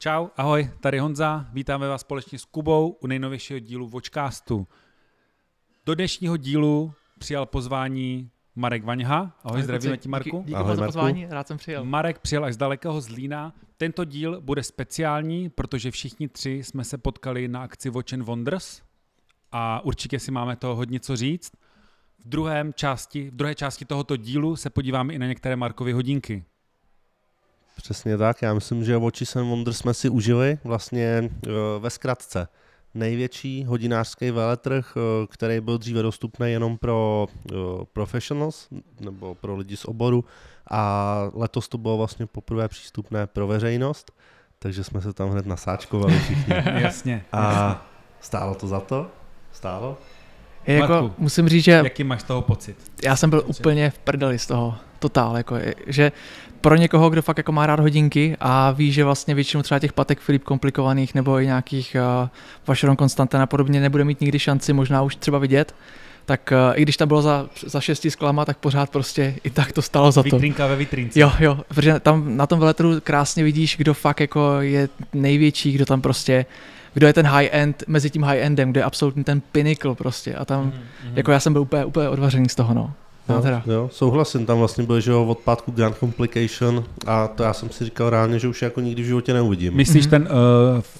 Čau, ahoj, tady Honza, vítáme vás společně s Kubou u nejnovějšího dílu Watchcastu. Do dnešního dílu přijal pozvání Marek Vaňha. Ahoj, zdravíme ti, Marku. Díky, díky Ahoj, za Marku. pozvání, rád jsem přijel. Marek přijel až z dalekého Zlína. Tento díl bude speciální, protože všichni tři jsme se potkali na akci Watch and Wonders a určitě si máme toho hodně co říct. V, druhém části, v druhé části tohoto dílu se podíváme i na některé Markovy hodinky. Přesně tak, já myslím, že Watches and Wonders jsme si užili vlastně eh, ve zkratce. Největší hodinářský veletrh, eh, který byl dříve dostupný jenom pro eh, professionals nebo pro lidi z oboru a letos to bylo vlastně poprvé přístupné pro veřejnost, takže jsme se tam hned nasáčkovali všichni. Jasně. A stálo to za to? Stálo? Je jako, Marku, musím říct, že Jaký máš z toho pocit? já jsem byl úplně v prdeli z toho, totál, jako, že pro někoho, kdo fakt jako má rád hodinky a ví, že vlastně většinu třeba těch patek Filip komplikovaných nebo i nějakých uh, Vacheron Constantin a podobně nebude mít nikdy šanci možná už třeba vidět, tak uh, i když tam bylo za, za šesti sklama, tak pořád prostě i tak to stalo za to. Vitrinka ve vitrínce. Jo, jo, protože tam na tom veletru krásně vidíš, kdo fakt jako je největší, kdo tam prostě, kdo je ten high-end mezi tím high-endem, kde je absolutně ten pinnacle prostě a tam, Mhm, mm-hmm. jako já jsem byl úplně, úplně odvařený z toho, no. No Jo, teda. jo, souhlasím, tam vlastně byl, že jo, od pátku Grand Complication a to já jsem si říkal reálně, že už jako nikdy v životě neuvidím. Myslíš Mhm. ten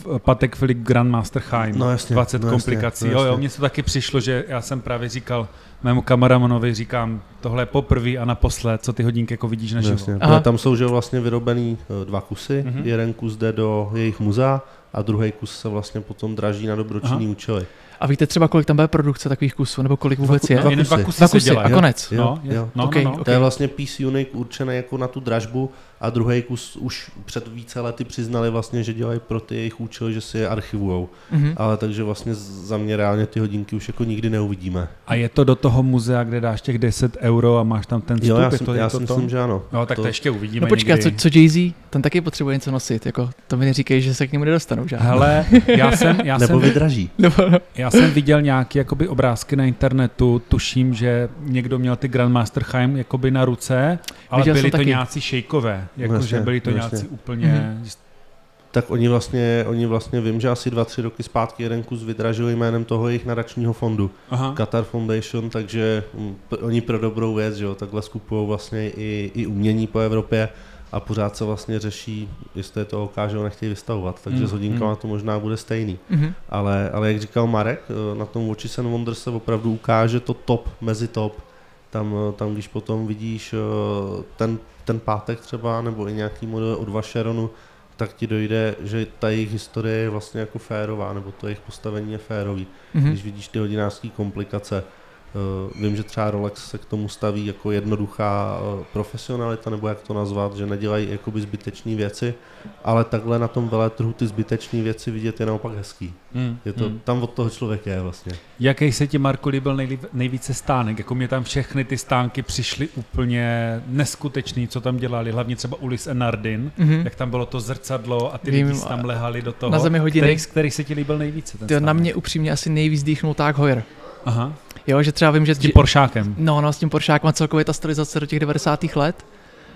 uh, Patek Philippe Grandmaster Chaim? No jasně, 20 no jasně, komplikací. no jo, jo, jasně. mně to taky přišlo, že já jsem právě říkal mému kameramanovi, říkám, tohle je poprvé a naposled, co ty hodinky jako vidíš na No živo. Jasně, protože tam jsou že jo, vlastně vyrobený eh, dva kusy, Mhm. mm-hmm. jeden kus jde do jejich muzea a druhý kus se vlastně potom draží na dobročinný Aha. účely. A víte třeba, kolik tam bude produkce takových kusů, nebo kolik vůbec ku- je? dva Jen dva kusy. kusy, Dva kusy a konec. Jo, No, je- jo. no, Ok, no, no. ok. To je vlastně piece unique určený jako na tu dražbu a druhý kus už před více lety přiznali vlastně, že dělají pro ty jejich účely, že si je archivujou. Mhm. Ale takže vlastně za mě reálně ty hodinky už jako nikdy neuvidíme. A je to do toho muzea, kde dáš těch 10 euro a máš tam ten vstup? Jo, já, je si, to, je já si to? myslím, že ano. No, tak to, to- ještě uvidíme No počkej, co, co Jay-Z, ten taky potřebuje něco nosit, jako to mi neříkej, že se k němu nedostanou, že? Hele, já jsem, já, Nebo jsem, vydraží. Nebo, no. já jsem viděl nějaké jakoby obrázky na internetu, tuším, že někdo měl ty Grandmaster Chaim jakoby na ruce, ale Viděl byly jsem to taky. nějací šejkové, jakože Jasně, byly to jasně. nějací úplně... Mhm. Tak oni vlastně, oni vlastně vím, že asi dva, tři roky zpátky jeden kus vydražili jménem toho jejich nadačního fondu. Aha. Qatar Foundation, takže mm, p- oni pro dobrou věc, že jo, takhle skupují vlastně i, i umění po Evropě a pořád se vlastně řeší, jestli je to OK, že ho nechtějí vystavovat, takže Mm, s hodinkama mm. to možná bude stejný. Mhm. Ale, ale jak říkal Marek, eh, na tom Watches and Wonders se opravdu ukáže to top mezi top. Tam, eh, tam když potom vidíš eh, ten, ten pátek třeba, nebo i nějaký model od Vacheronu, tak ti dojde, že ta jejich historie je vlastně jako férová, nebo to jejich postavení je férový Mhm. když vidíš ty hodinářské komplikace. Eh, Vím, že třeba Rolex se k tomu staví jako jednoduchá eh, profesionalita, nebo jak to nazvat, že nedělají jakoby zbytečné věci, ale takhle na tom veletrhu ty zbytečné věci vidět je naopak hezký. Mm, Je to, mm. tam od toho člověk je vlastně. Jaký se ti, Marku, líbil nejlíp, nejvíce stánek? Jako mě tam všechny ty stánky přišly úplně neskutečný, co tam dělali, hlavně třeba Ulis and Nardin, Mhm. jak tam bylo to zrcadlo a ty Vím, lidi si tam a- lehali do toho. na zemi hodiny. Který, z kterých se ti líbil nejvíce? Ten Tyjo, na stánek? mě upřímně asi nejvíc dýchnul Tag Heuer. Aha, Jo, že třeba vím, že... s tím Poršákem. No, no, s tím Poršákem a celkově ta stylizace do těch 90. let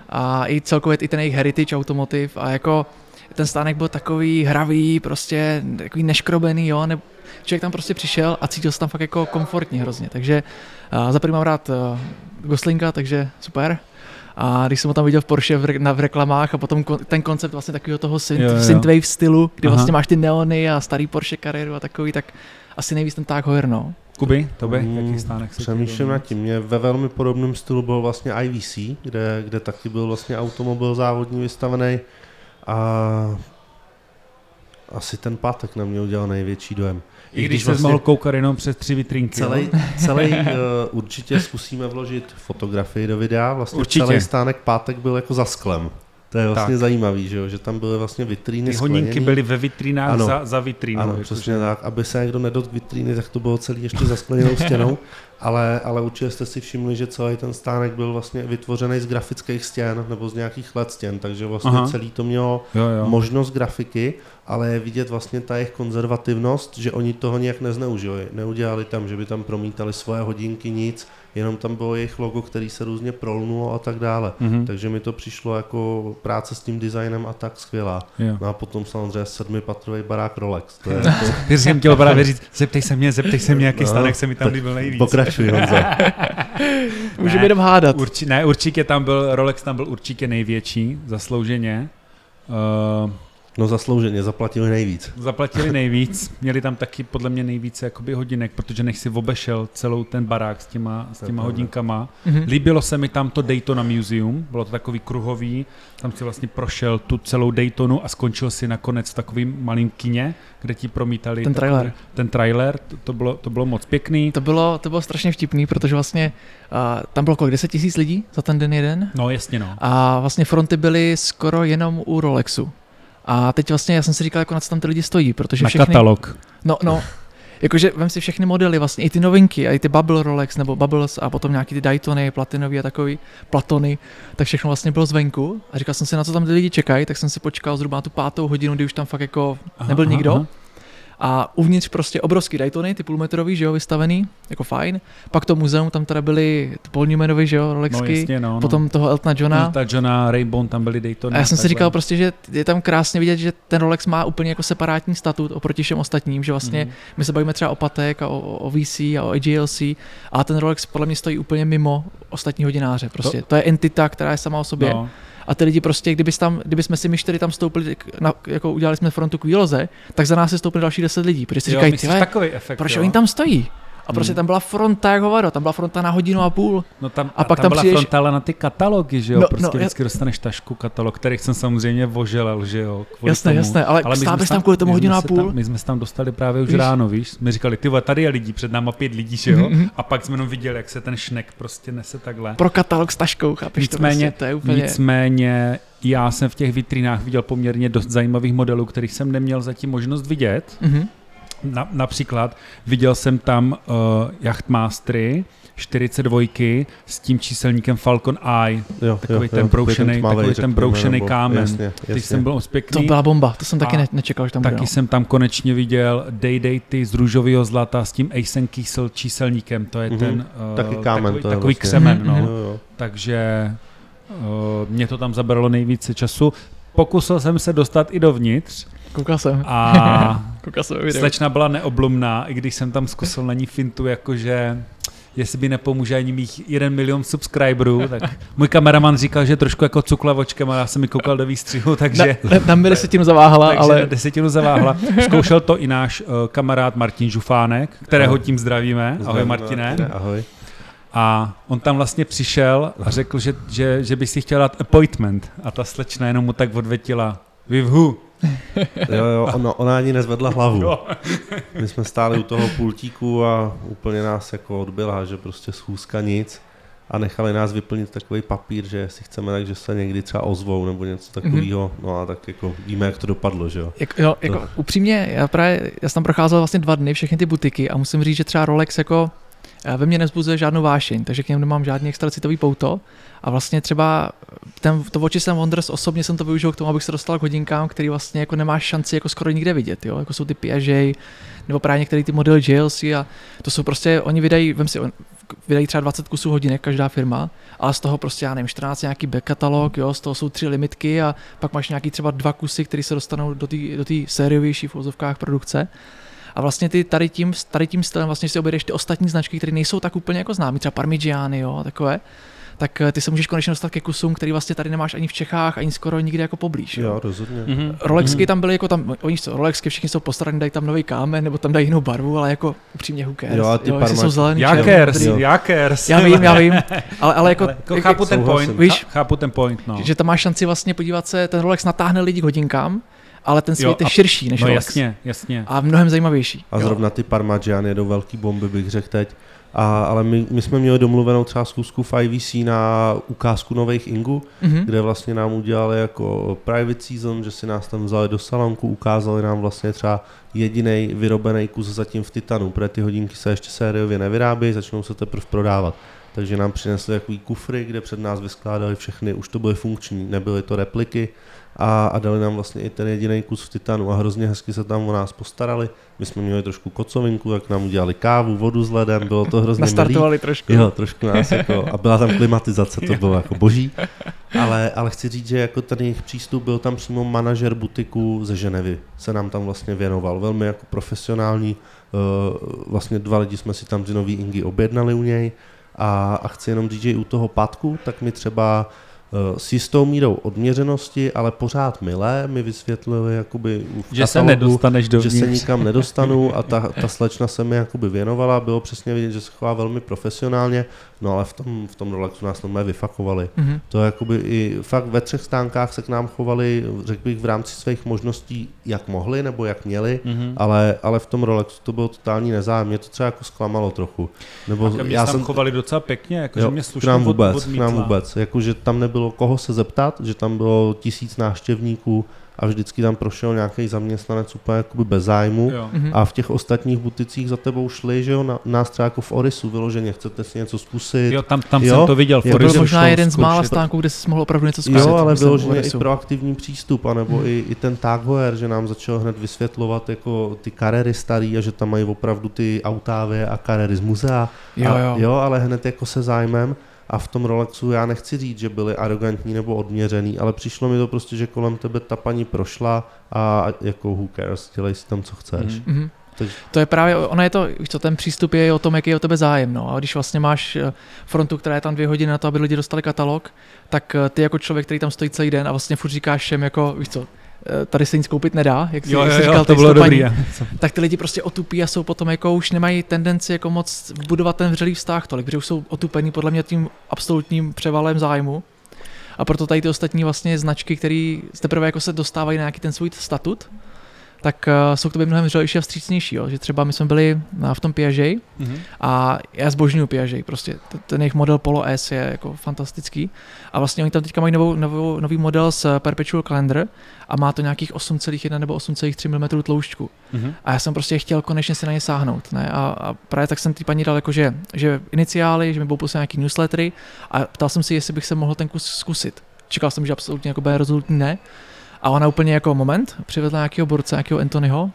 a i celkově i ten jejich heritage automotiv a jako ten stánek byl takový hravý, prostě takový neškrobený, jo, ne, člověk tam prostě přišel a cítil se tam fakt jako komfortně hrozně, takže uh, za prvý mám rád uh, Goslinga, takže super. A když jsem ho tam viděl v Porsche v, na, v reklamách a potom kon, ten koncept vlastně takového toho synth, Jo, jo. synthwave stylu, kdy Aha. vlastně máš ty neony a starý Porsche kariéru a takový, tak asi nejvíc ten Tag Heuer, no. Kuby, to by, Mm, jaký stánek se Přemýšlím nad tím. Mě ve velmi podobném stylu byl vlastně IVC, kde, kde taky byl vlastně automobil závodní vystavený a asi ten pátek na mě udělal největší dojem. I když jsi mohl koukat jenom přes tři vitrinky. Celý, celý uh, určitě zkusíme vložit fotografii do videa. Vlastně Určitě. celý stánek pátek byl jako za sklem. To je vlastně Tak. zajímavý, že, jo? že tam byly vlastně vitríny Ty hodinky skleněný. byly ve vitrínách Ano. za, za vitrínou. Ano, jako přesně že- tak. Aby se někdo nedot vitríny, tak to bylo celý ještě za skleněnou stěnou. Ale, ale určitě jste si všimli, že celý ten stánek byl vlastně vytvořený z grafických stěn nebo z nějakých let stěn, takže vlastně. Aha. celý to mělo Jo, jo. možnost grafiky. ale je vidět vlastně ta jejich konzervativnost, že oni toho nějak nezneužili. Neudělali tam, že by tam promítali svoje hodinky, nic, jenom tam bylo jejich logo, který se různě prolnulo a tak dále. Mm-hmm. Takže mi to přišlo jako práce s tím designem a tak skvělá. Jo. No a potom samozřejmě sedmipatrový barák Rolex. To je, to... Ty jsem chtěl právě říct, zeptej se mě, zeptej se mě, jaký stanek se mi tam líbil nejvíc. Pokračuj, Honzo. Můžeme jenom hádat. Urči, ne, určitě tam byl, Rolex tam byl určitě největší, zaslouženě. Uh, No zaslouženě, zaplatili nejvíc. Zaplatili nejvíc, měli tam taky podle mě nejvíce jakoby hodinek, protože nech si obešel celou ten barák s těma, s těma hodinkama. Mm-hmm. Líbilo se mi tam to Daytona Museum, bylo to takový kruhový, tam si vlastně prošel tu celou Daytonu a skončil si nakonec v takovým malým kině, kde ti promítali ten trailer. Takový, ten trailer, to, to, bylo, to bylo moc pěkný. To bylo, to bylo strašně vtipný, protože vlastně uh, tam bylo kolik, 10 tisíc lidí za ten den jeden? No jasně no. A vlastně fronty byly skoro jenom u Rolexu. A teď vlastně já jsem si říkal, jako na co tam ty lidi stojí, protože Na všechny... katalog. No, no, jakože vem si všechny modely, vlastně i ty novinky, a i ty Bubble Rolex nebo Bubbles a potom nějaký ty Daytony, Platinový a takový Platony, tak všechno vlastně bylo zvenku a říkal jsem si, na co tam ty lidi čekají, tak jsem si počkal zhruba na tu pátou hodinu, kdy už tam fakt jako nebyl Aha, nikdo. aha. A uvnitř prostě obrovský Daytony, ty půlmetrový, že jo, vystavený, jako fajn. Pak to muzeum, tam teda byly Paul Newmanovy, že jo, No Rolexky. jasně no. no. Potom toho Eltona Johna. Ta Johna, Raybon, tam byli Daytona. A já jsem si říkal prostě, že je tam krásně vidět, že ten Rolex má úplně jako separátní statut oproti všem ostatním, že vlastně Mhm. my se bavíme třeba o Patek a o, o VC a o AGLC, a ten Rolex podle mě stojí úplně mimo ostatní hodináře. Prostě to, to je entita, která je sama o sobě. No. A ty lidi prostě, kdyby, tam, kdyby jsme si my čtyři tam stoupili, na, jako udělali jsme frontu k výloze, tak za nás se stoupili další 10 lidí, protože si Jo, říkají, myslíš takový efekt, proč jo? oni tam stojí? A prostě Hmm. tam byla fronta jak hovado, tam byla fronta na hodinu a půl. No tam, A pak tam, tam byla přijdeš- frontála na ty katalogy, že jo? No, prostě no, vždycky dostaneš tašku katalog, kterých jsem samozřejmě voželel, že jo? Kvůli Jasné, tomu. jasné, ale jsme bys tam kvůli tomu hodinu a půl? Tam, my jsme se tam dostali právě už Víš? ráno, víš? My říkali, ty tady je lidí, před náma pět lidí, že jo? Mhm. A pak jsme jenom viděli, jak se ten šnek prostě nese takhle. Pro katalog s taškou, chápeš Nicméně, to prostě, to je úplně... nicméně já jsem v těch vitrinách viděl poměrně dost zajímavých modelů, kterých jsem neměl zatím možnost vidět. Mhm. Na, například viděl jsem tam uh, Yachtmastery 42 s tím číselníkem Falcon Eye. Jo, Takový ten broušenej- tmavej, takový ten nebo- kámen. Jasně, jasně. Teď jsem byl moc To pěkný. byla bomba, to jsem taky ne, nečekal, že tam bude. Taky no. jsem tam konečně viděl Day Daty z růžového zlata s tím Eisen Kiesel číselníkem. To je Mhm. ten uh, Taky kámen takový, to je takový vlastně. křemen. Mhm, No. mhm. Jo, jo. Takže uh, mě to tam zabralo nejvíce času. Pokusil jsem se dostat i dovnitř Koukal jsem, a koukal jsem video. slečna byla neoblomná, i když jsem tam zkusil na ní fintu, jakože jestli by nepomůže ani mých jeden milion subscriberů, tak můj kameraman říkal, že trošku jako cukla očkem a já jsem mi koukal do výstřihu, takže... Na, na, milisetinu zaváhala, takže na ale desetinu zaváhla. Zkoušel to i náš uh, kamarád Martin Žufánek, kterého tím zdravíme. Ahoj Zdravím, Martine. Ahoj. A on tam vlastně přišel a řekl, že, že, že by si chtěl dát appointment. A ta slečna jenom mu tak odvětila, with who? Jo, jo, ona, ona ani nezvedla hlavu. My jsme stáli u toho pultíku a úplně nás jako odbyla, že prostě schůzka nic a nechali nás vyplnit takový papír, že jestli chceme, takže se někdy třeba ozvou nebo něco takového. No a tak jako víme, jak to dopadlo, že jo. jak, jo, jako No. upřímně, já právě, já jsem tam procházel vlastně dva dny, všechny ty butiky a musím říct, že třeba Rolex jako eh, ve mně nezbuzuje žádnou vášeň, takže k němu nemám žádný extra citový pouto. A vlastně třeba ten, to oči jsem Wonders osobně jsem to využil k tomu, abych se dostal k hodinkám, který vlastně jako nemáš šanci jako skoro nikde vidět, jo? jako jsou ty Piaget, nebo právě některé ty modely JLC a to jsou prostě, oni vydají, vem si, vydají třeba 20 kusů hodinek každá firma, ale z toho prostě, já nevím, 14 nějaký back katalog, jo, z toho jsou tři limitky a pak máš nějaký třeba dva kusy, které se dostanou do té do sériovější v produkce. A vlastně ty tady tím, tady tím stylem vlastně si objedeš ty ostatní značky, které nejsou tak úplně jako známé, třeba Parmigiani, jo, takové, tak eh, ty se můžeš konečně dostat ke kusům, který vlastně tady nemáš ani v Čechách, ani skoro nikde jako poblíž. Jo. Jo, rozhodně. Mhm. Rolexky tam byly jako tam, oni jsou, Rolexky všichni jsou postaraní, dají tam nový kámen, nebo tam dají jinou barvu, ale jako upřímně who cares, Jo, a ty jo, Parma- jsou zelený, Jakers, Jo. jakers. já vím, já vím, ale, ale jako, jako chápu ten souhlasím. point, Víš? Chápu ten point, no. že tam máš šanci vlastně podívat se, ten Rolex natáhne lidi k hodinkám, ale ten svět Jo, je širší než No Rolex. jasně, jasně. A mnohem zajímavější. A zrovna ty Parmigiani jedou velký bomby, bych řekl teď. A, ale my, my, jsme měli domluvenou třeba schůzku v IVC na ukázku nových Ingu, Mhm. kde vlastně nám udělali jako private season, že si nás tam vzali do salonku, ukázali nám vlastně třeba jediný vyrobený kus zatím v Titanu, protože ty hodinky se ještě sériově nevyrábějí, začnou se teprve prodávat. takže nám přinesli takový kufry, kde před nás vyskládali všechny, už to byly funkční, nebyly to repliky a, a dali nám vlastně i ten jediný kus v titanu a hrozně hezky se tam o nás postarali. My jsme měli trošku kocovinku, jak nám udělali kávu, vodu s ledem, bylo to hrozně Nastartovali milý. trošku. Jo, trošku nás jako, a byla tam klimatizace, to bylo jako boží. Ale, ale chci říct, že jako ten jejich přístup byl tam přímo manažer butiku ze Ženevy, se nám tam vlastně věnoval, velmi jako profesionální, eh, vlastně dva lidi jsme si tam nový Ingy objednali u něj a, a chci jenom říct, že i u toho patku, tak mi třeba s jistou mírou odměřenosti, ale pořád milé, mi vysvětlili jakoby v Že se katalogu, nedostaneš že dovnitř. se nikam nedostanu a ta, ta slečna se mi jakoby věnovala, bylo přesně vidět, že se chová velmi profesionálně, no ale v tom, v tom Rolexu nás normálně vyfakovali. Mhm. To jakoby i fakt ve třech stánkách se k nám chovali, řekl bych, v rámci svých možností, jak mohli nebo jak měli, Mhm. ale, ale v tom Rolexu to bylo totální nezájem. Mě to třeba jako zklamalo trochu. Nebo A mě já tam chovali docela pěkně, jakože Jo, mě k slušně nám od- vůbec, k odmítla. nám vůbec. Jakože tam nebylo koho se zeptat, že tam bylo tisíc návštěvníků a vždycky tam prošel nějaký zaměstnanec úplně jakoby bez zájmu. Jo. Mhm. A v těch ostatních buticích za tebou šli, že jo, na, nás třeba jako v Orisu vyloženě, chcete si něco zkusit. Jo, tam, tam Jo, jsem to viděl. v To byl možná jeden z mála stánků, kde jsi mohl opravdu něco zkusit. Jo, ale vyloženě i proaktivní přístup, anebo Hmm. i, i ten Tag Heuer, že nám začal hned vysvětlovat jako ty karery starý a že tam mají opravdu ty autávy a karery z muzea. Jo, a, jo. jo, ale hned jako se zájmem. A v tom Rolexu já nechci říct, že byli arrogantní nebo odměřený, ale přišlo mi to prostě, že kolem tebe ta paní prošla a jako who cares, dělej si tam, co chceš. Mhm. Mhm. Takže- To je právě, ono je to, víš co, ten přístup je o tom, jaký je o tebe zájem, no. A když vlastně máš eh, frontu, která je tam dvě hodiny na to, aby lidi dostali katalog, tak eh, ty jako člověk, který tam stojí celý den a vlastně furt říkáš všem jako, víš co, tady se nic koupit nedá, jak jsi, Jo, jak jo, jsi jo, říkal, to bylo dobrý. tak ty lidi prostě otupí a jsou potom jako už nemají tendenci jako moc budovat ten vřelý vztah tolik, protože už jsou otupení podle mě tím absolutním převalem zájmu. A proto tady ty ostatní vlastně značky, které teprve jako se dostávají na nějaký ten svůj statut, tak uh, jsou k tobě mnohem vřelejší a vstřícnější. Jo? Že třeba my jsme byli na, v tom Piaget Mhm. a já zbožňuju Piaget, prostě ten jejich model Polo S je jako fantastický. A vlastně oni tam teďka mají novou, novou, nový model s Perpetual Calendar a má to nějakých 8,1 nebo 8,3 mm tloušťku. Mhm. A já jsem prostě chtěl konečně si na ně sáhnout. Ne? A, a právě tak jsem té paní dal jako, že, že iniciály, že mi budou poslat nějaký newslettery a ptal jsem si, jestli bych se mohl ten kus zkusit. Čekal jsem, že absolutně jako bude rozhodnutý ne. A ona úplně jako moment přivedla nějakého borce, nějakého Anthonyho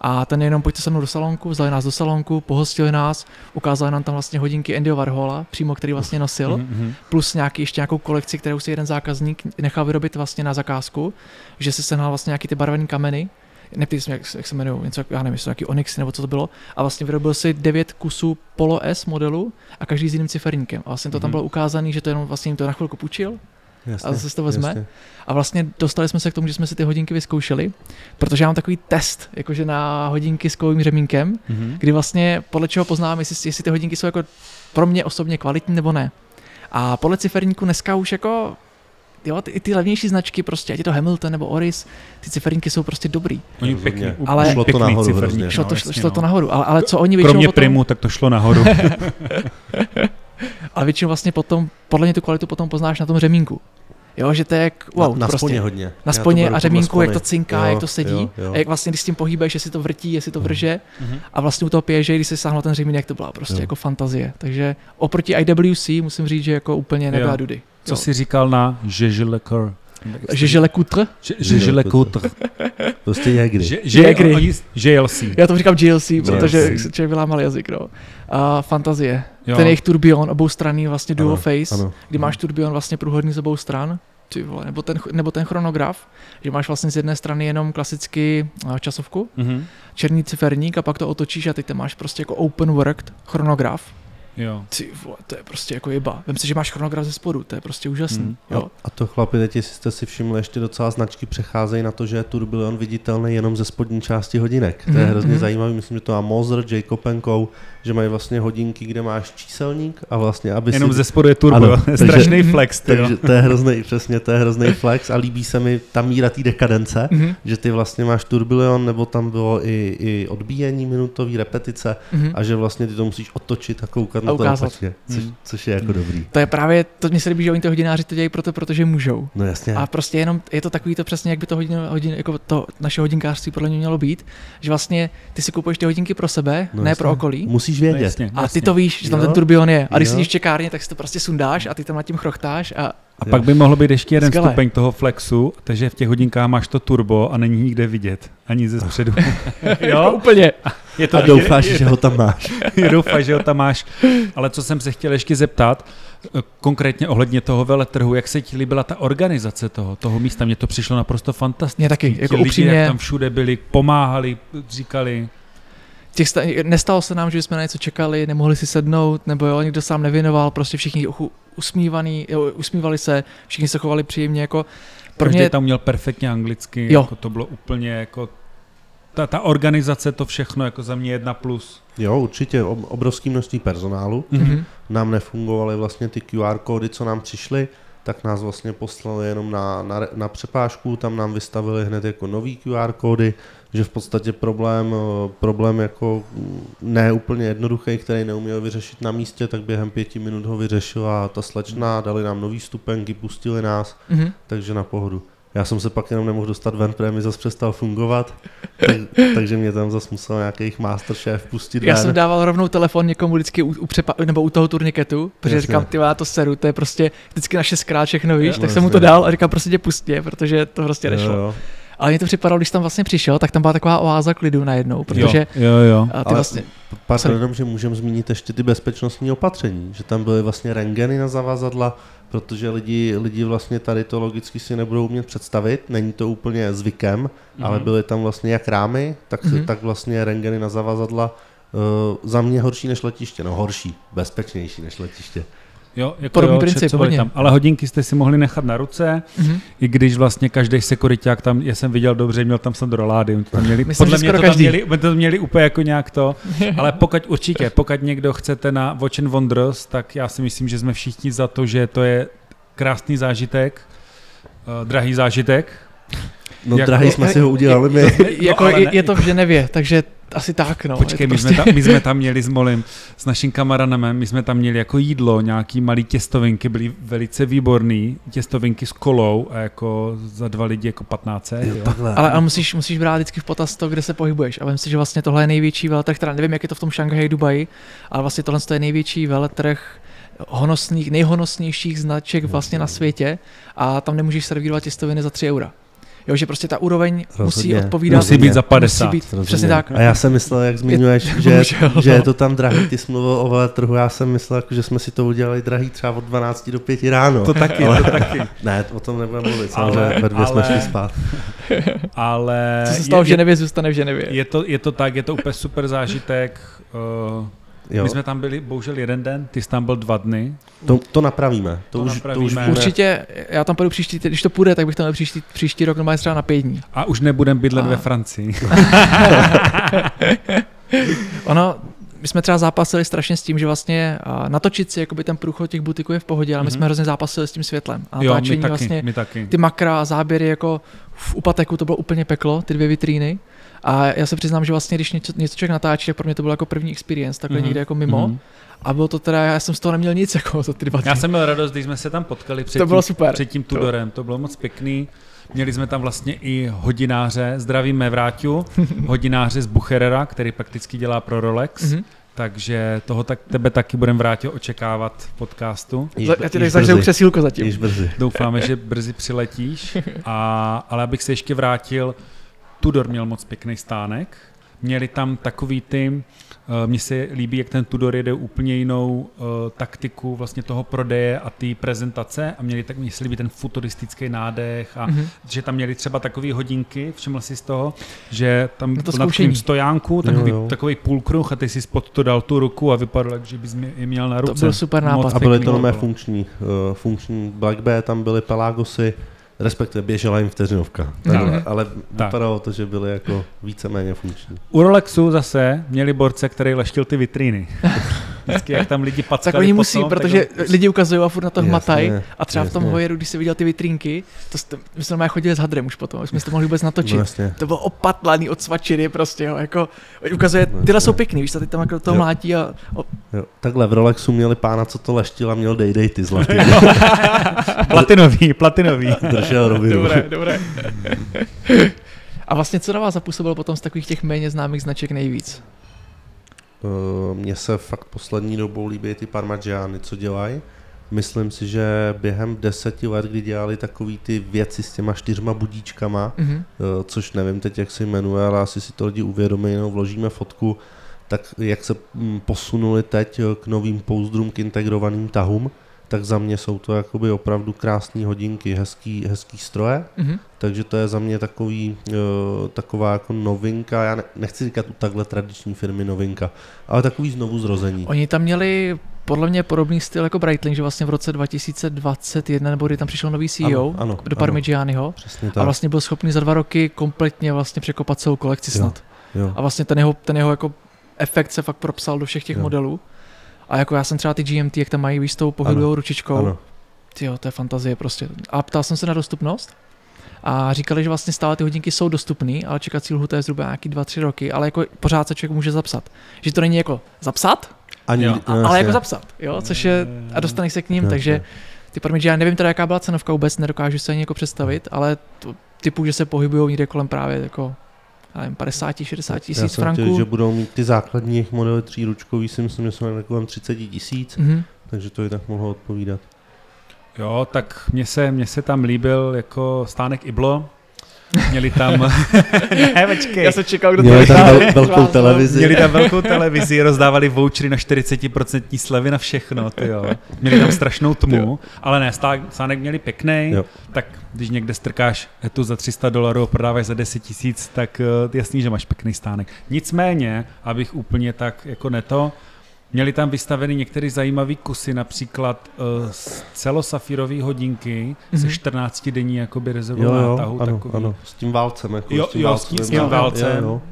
a ten jenom pojďte se mnou do salonku, vzali nás do salonku, pohostili nás, ukázali nám tam vlastně hodinky Andyho Warhola, přímo který vlastně nosil, Mhm. plus nějaký, ještě nějakou kolekci, kterou si jeden zákazník nechal vyrobit vlastně na zakázku, že si sehnal vlastně nějaký ty barvený kameny, neptej se jak, jak se jmenují, něco, já nevím, jestli nějaký Onyx nebo co to bylo, a vlastně vyrobil si devět kusů Polo S modelu a každý s jiným ciferníkem. A vlastně to tam Mhm. bylo ukázané, že to jenom vlastně jim to na chvilku půjčil Jasně, a zase to vezme. jasně. A vlastně dostali jsme se k tomu, že jsme si ty hodinky vyzkoušeli, protože já mám takový test, jakože na hodinky s kovým řemínkem, Mhm. kdy vlastně podle čeho poznám, jestli, jestli ty hodinky jsou jako pro mě osobně kvalitní nebo ne. A podle ciferníku dneska už jako Jo, ty, i ty levnější značky, prostě, ať je to Hamilton nebo Oris, ty ciferníky jsou prostě dobrý. Oni pěkný, Ale- Šlo to nahoru ciferník, hrozně. šlo no, to, jasně, šlo to no. nahoru, ale, ale co oni většinou Kromě potom, primu, tak to šlo nahoru. ale většinou vlastně potom, podle mě tu kvalitu potom poznáš na tom řemínku. Jo, že to je jak, wow, na, na prostě. sponě hodně. Na sponě a podle řemínku, jak to cinká, Jo, jak to sedí. jo, jo. A jak vlastně, když s tím pohýbeš, jestli to vrtí, jestli to vrže. Mhm. A vlastně u toho Piaget, když se sáhnul ten řemínek, to byla prostě Jo. jako fantazie. Takže oproti IWC musím říct, že jako úplně nebyla Jo. dudy. Co jsi říkal na Je je le coeur? Že je le coutre? Že- Že je le coutre. Prostě je kdy. Že- Že Jägry. oni- JLC. Já to říkám GLC, protože se člověk vylámal jazyk, no. A fantazie. Jo. Ten jejich turbion, oboustranný vlastně dual Ano, face, Ano. kdy máš turbion vlastně průhodný z obou stran, ty vole, nebo ten, nebo ten chronograf, že máš vlastně z jedné strany jenom klasicky časovku, Mhm. černý ciferník a pak to otočíš a teď tam máš prostě jako open worked chronograf. Jo. Ty vole, to je prostě jako jeba. Vem si, že máš chronograf ze spodu, to je prostě úžasný. Mm. Jo. A to chlapi, teď jestli jste si všimli, ještě docela značky přecházejí na to, že je turbilion viditelný jenom ze spodní části hodinek. To je Mhm, hrozně mhm. zajímavý, myslím, že to má Moser, Jacob Co, že mají vlastně hodinky, kde máš číselník a vlastně, aby Jenom si... ze spodu je turbo. Ano, Strašný takže- flex, ty jo. Takže to je hrozný, přesně, to je hrozný flex a líbí se mi ta míra té dekadence, Mhm. že ty vlastně máš turbilion, nebo tam bylo i, i odbíjení minutový repetice Mhm. a že vlastně ty to musíš otočit a koukat na to opačně, což, Hmm. což je jako dobrý. To je právě, to mi se líbí, že oni ty hodináři to dělají proto, protože můžou. No jasně. A prostě jenom je to takový to přesně, jak by to hodin, hodin, jako to naše hodinkářství podle mě mělo být, že vlastně ty si kupuješ ty hodinky pro sebe, No ne jasně. pro okolí. Musíš No, vědět. jasně, A jasně. ty to víš, že tam Jo. ten turbion je. A když Jo. sedíš v čekárně, tak si to prostě sundáš a ty tam nad tím chrochtáš a A pak by mohlo být ještě jeden Skvělé. stupeň toho flexu, takže v těch hodinkách máš to turbo a není nikde vidět, ani ze středu. jo, úplně. je to A doufáš, že ho tam máš. doufáš, že ho tam máš. Ale co jsem se chtěl ještě zeptat, eh, konkrétně ohledně toho veletrhu, jak se ti líbila ta organizace toho, toho místa? Mně to přišlo naprosto fantastické. Taky, jako lidi, upřímně- jak tam všude byli, pomáhali, říkali, Těch sta- nestalo se nám, že jsme na něco čekali, nemohli si sednout, nebo jo, někdo sám nevěnoval, prostě všichni uchu- usmívaný, jo, usmívali se, všichni se chovali příjemně, jako pro Každý mě, tam měl perfektně anglicky, Jo. jako to bylo úplně jako ta, ta organizace, to všechno jako za mě jedna plus. Jo, určitě ob- obrovský množství personálu. Mhm. Nám nefungovaly vlastně ty QR kódy, co nám přišly, tak nás vlastně poslali jenom na, na, na přepážku, tam nám vystavili hned jako nový QR kódy, že v podstatě problém, eh, problém jako ne úplně jednoduchý, který neuměl vyřešit na místě, tak během pěti minut ho vyřešila ta slečna, dali nám nový stupenky, pustili nás, Mhm. takže na pohodu. Já jsem se pak jenom nemohl dostat ven, protože mi zase přestal fungovat, tak, takže mě tam zase musel nějaký jejich masterchef pustit Já ven. jsem dával rovnou telefon někomu vždycky u, u přepa- nebo u toho turniketu, protože Jasně. říkám, ty já to seru, to je prostě vždycky na šestkrát všechno, víš, No, tak jsem mu to dal a říkám, prostě tě pustě, protože to prostě nešlo. Jo, jo. Ale mně to připadalo, když tam vlastně přišel, tak tam byla taková oáza klidu najednou, protože jo, jo, jo. a ty Ale vlastně, Pardon, jenom, že můžeme zmínit ještě ty bezpečnostní opatření, že tam byly vlastně rengeny na zavazadla, protože lidi, lidi vlastně tady to logicky si nebudou umět představit, není to úplně zvykem, mm-hmm. ale byly tam vlastně jak rámy, tak, Mhm. mm-hmm. tak vlastně rengeny na zavazadla uh, za mě horší než letiště, no horší, bezpečnější než letiště. Jo, jako Podobný jo, princip, hodně. tam. Ale hodinky jste si mohli nechat na ruce, mhm. i když vlastně každý sekuriták tam, já jsem viděl dobře, měl tam to tam měli, Myslím, podle mě to tam, každý. měli, oni to měli úplně jako nějak to, ale pokud určitě, pokud někdo chcete na Watch and Wonders, tak já si myslím, že jsme všichni za to, že to je krásný zážitek, uh, drahý zážitek. No Jako- drahý jsme si ho udělali my. jako ale je, je, to v Ženevě, takže asi tak, no. Počkej, my, jsme tam, my jsme tam měli s Molim, s naším kamarádem, my jsme tam měli jako jídlo, nějaký malý těstovinky, byly velice výborný, těstovinky s kolou a jako za dva lidi jako 15. Jo. Takhle. Ale, ale musíš, musíš brát vždycky v potaz to, kde se pohybuješ. A vím si, že vlastně tohle je největší veletrh, teda nevím, jak je to v tom Šanghaji, Dubaji, ale vlastně tohle je největší veletrh honosných, nejhonosnějších značek vlastně na světě a tam nemůžeš servírovat těstoviny za 3 eura. Jo, že prostě ta úroveň musí Rozhodně. odpovídat. Musí být za 50. Musí být, přesně tak. A já jsem myslel, jak zmiňuješ, že, Bohužel, že no. je to tam drahý, ty jsi mluvil o veletrhu, já jsem myslel, jako, že jsme si to udělali drahý třeba od 12 do 5 ráno. To taky, to taky. Ne, o tom nebudeme mluvit, Ale- samozřejmě ve dvě jsme ale- šli spát. Ale Co se stalo v je, Ženevě, zůstane v Ženevě. je, to, je to tak, je to úplně super zážitek. Uh, Jo, my jsme tam byli bohužel jeden den, ty jsi tam byl dva dny. to, to napravíme. To, To už, to napravíme. už bude, Určitě, já tam půjdu příští, když to půjde, tak bych tam byl příští, příští rok normálně třeba na pět dní. A už nebudem bydlet A- ve Francii. Ono, my jsme třeba zápasili strašně s tím, že vlastně natočit si jakoby ten průchod těch butiků je v pohodě, ale my Mhm. jsme hrozně zápasili s tím světlem. A jo, my taky, vlastně, my taky. ty makra a záběry jako v Upateku to bylo úplně peklo, ty dvě vitríny. A já se přiznám, že vlastně, když něco, něco člověk natáčí, tak pro mě to bylo jako první experience, takhle Mhm, někde jako mimo. mhm. A bylo to teda, já jsem z toho neměl nic jako za ty dva dny. Já jsem měl radost, když jsme se tam potkali před, to bylo tím, super. před tím Tudorem, to bylo moc pěkný. Měli jsme tam vlastně i hodináře, zdravíme Vráťu, hodináře z Bucherera, který prakticky dělá pro Rolex, Mhm. takže toho tak, tebe taky budeme Vrátě očekávat v podcastu. Již, Za- Já ti zažiju brzy, křesílko zatím. již brzy. Doufáme, že brzy přiletíš, a, ale abych se ještě vrátil, Tudor měl moc pěkný stánek, měli tam takový ty, uh, mně se líbí, jak ten Tudor jede úplně jinou uh, taktiku vlastně toho prodeje a té prezentace a měli tak, mně se líbí ten futuristický nádech a Mhm. že tam měli třeba takové hodinky, všiml jsi z toho, že tam Na to na takovým stojánku, takový, Jo, jo. takový půlkruh a ty si spod to dal tu ruku a vypadalo, že bys mě- je měl na ruce. To byl super Moc nápad. A byly to nové funkční, uh, funkční Black Bear, tam byly Pelagosy, respektive běžela jim vteřinovka. Takhle, ale Tak. vypadalo to, že byly jako víceméně funkční. U Rolexu zase měli borce, který leštil ty vitríny. Vždycky, jak tam lidi packali Tak oni musí, potom, protože tak lidi ukazují a furt na to Jasně, hmatají. A třeba v tom jasně. hojeru, když jsi viděl ty vitrínky, to jste, my jsme normálně chodili s hadrem už potom, jsme to mohli vůbec natočit. No, jasně. To bylo opatlaný od svačiny prostě, jo, jako, ukazuje, tyhle jsou pěkný, víš, teď tam jako to Jo. mlátí a o, Jo. Takhle v Rolexu měli pána, co to leštil a měl dej dej ty zlatý. platinový, platinový. Držel rovinu. dobré, dobré. a vlastně co na vás zapůsobilo potom z takových těch méně známých značek nejvíc? Eh, Mně se fakt poslední dobou líbí ty Parmigiani, co dělají. Myslím si, že během deseti let, kdy dělali takový ty věci s těma čtyřma budíčkama, Mhm. eh, což nevím teď, jak se jmenuje, ale asi si to lidi uvědomí, jenom vložíme fotku, tak jak se mm, posunuli teď eh, k novým pouzdrům, k integrovaným tahům, tak za mě jsou to jakoby opravdu krásné hodinky, hezký, hezký stroje, Mhm. takže to je za mě takový, uh, taková jako novinka, já ne, nechci říkat u takhle tradiční firmy novinka, ale takový znovu zrození. Oni tam měli podle mě podobný styl jako Breitling, že vlastně v roce 2021, nebo kdy tam přišel nový CEO Ano, ano, do ano. Parmigianiho Přesně a vlastně byl schopný za dva roky kompletně vlastně překopat celou kolekci Jo. snad. jo. A vlastně ten jeho, ten jeho jako efekt se fakt propsal do všech těch Jo. modelů. A jako já jsem třeba ty GMT, jak tam mají víc s tou pohybovou ručičkou, ano. tyjo, to je fantazie prostě. A ptal jsem se na dostupnost a říkali, že vlastně stále ty hodinky jsou dostupné, ale čekací lhuta je zhruba nějaký 2-3 roky, ale jako pořád se člověk může zapsat. Že to není jako zapsat, Ani, Jo. a, no, ale jasně. jako zapsat, jo, což je, a dostaneš se k ním, Jasně. takže ty Parmigiani, nevím teda jaká byla cenovka vůbec, nedokážu se ani jako představit, ale to, typu, že se pohybují někde kolem právě jako já nevím, 50, 60 Já tisíc jsem franků. chtěl, že budou mít ty základní modely tříručkový, si myslím, že jsou na kolem 30 tisíc, Mhm. takže to i tak mohlo odpovídat. Jo, tak mně se, mně se tam líbil jako stánek Iblo. Měli tam... ne, počkej. Já jsem čekal, kdo Měli to tam vyhrál. vel, velkou televizi. Měli tam velkou televizi, rozdávali vouchery na 40% slevy na všechno, ty jo. Měli tam strašnou tmu, ale ne, stá- stánek měli pěkný, Jo. tak když někde strkáš tu za 300 dolarů a prodáváš za 10 tisíc, tak uh, jasný, že máš pěkný stánek. Nicméně, abych úplně tak jako neto, Měli tam vystaveny některé zajímavé kusy, například uh, celosafírové hodinky mm-hmm. se Mhm. 14 denní jakoby Jo, rezervou jo, nátahu, ano, takový, ano, s tím válcem. Jako Jo, s tím jo, válcem, s tím válcem. Jo, jo.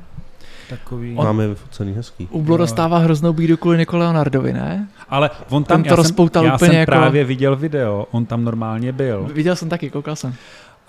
takový. Máme vyfocený hezký. Ublo dostává hroznou bídu kvůli Nikole Leonardovi, ne? Ale on tam, Ten to já jsem, rozpoutal já úplně jsem jako- právě viděl video, on tam normálně byl Viděl jsem taky, koukal jsem.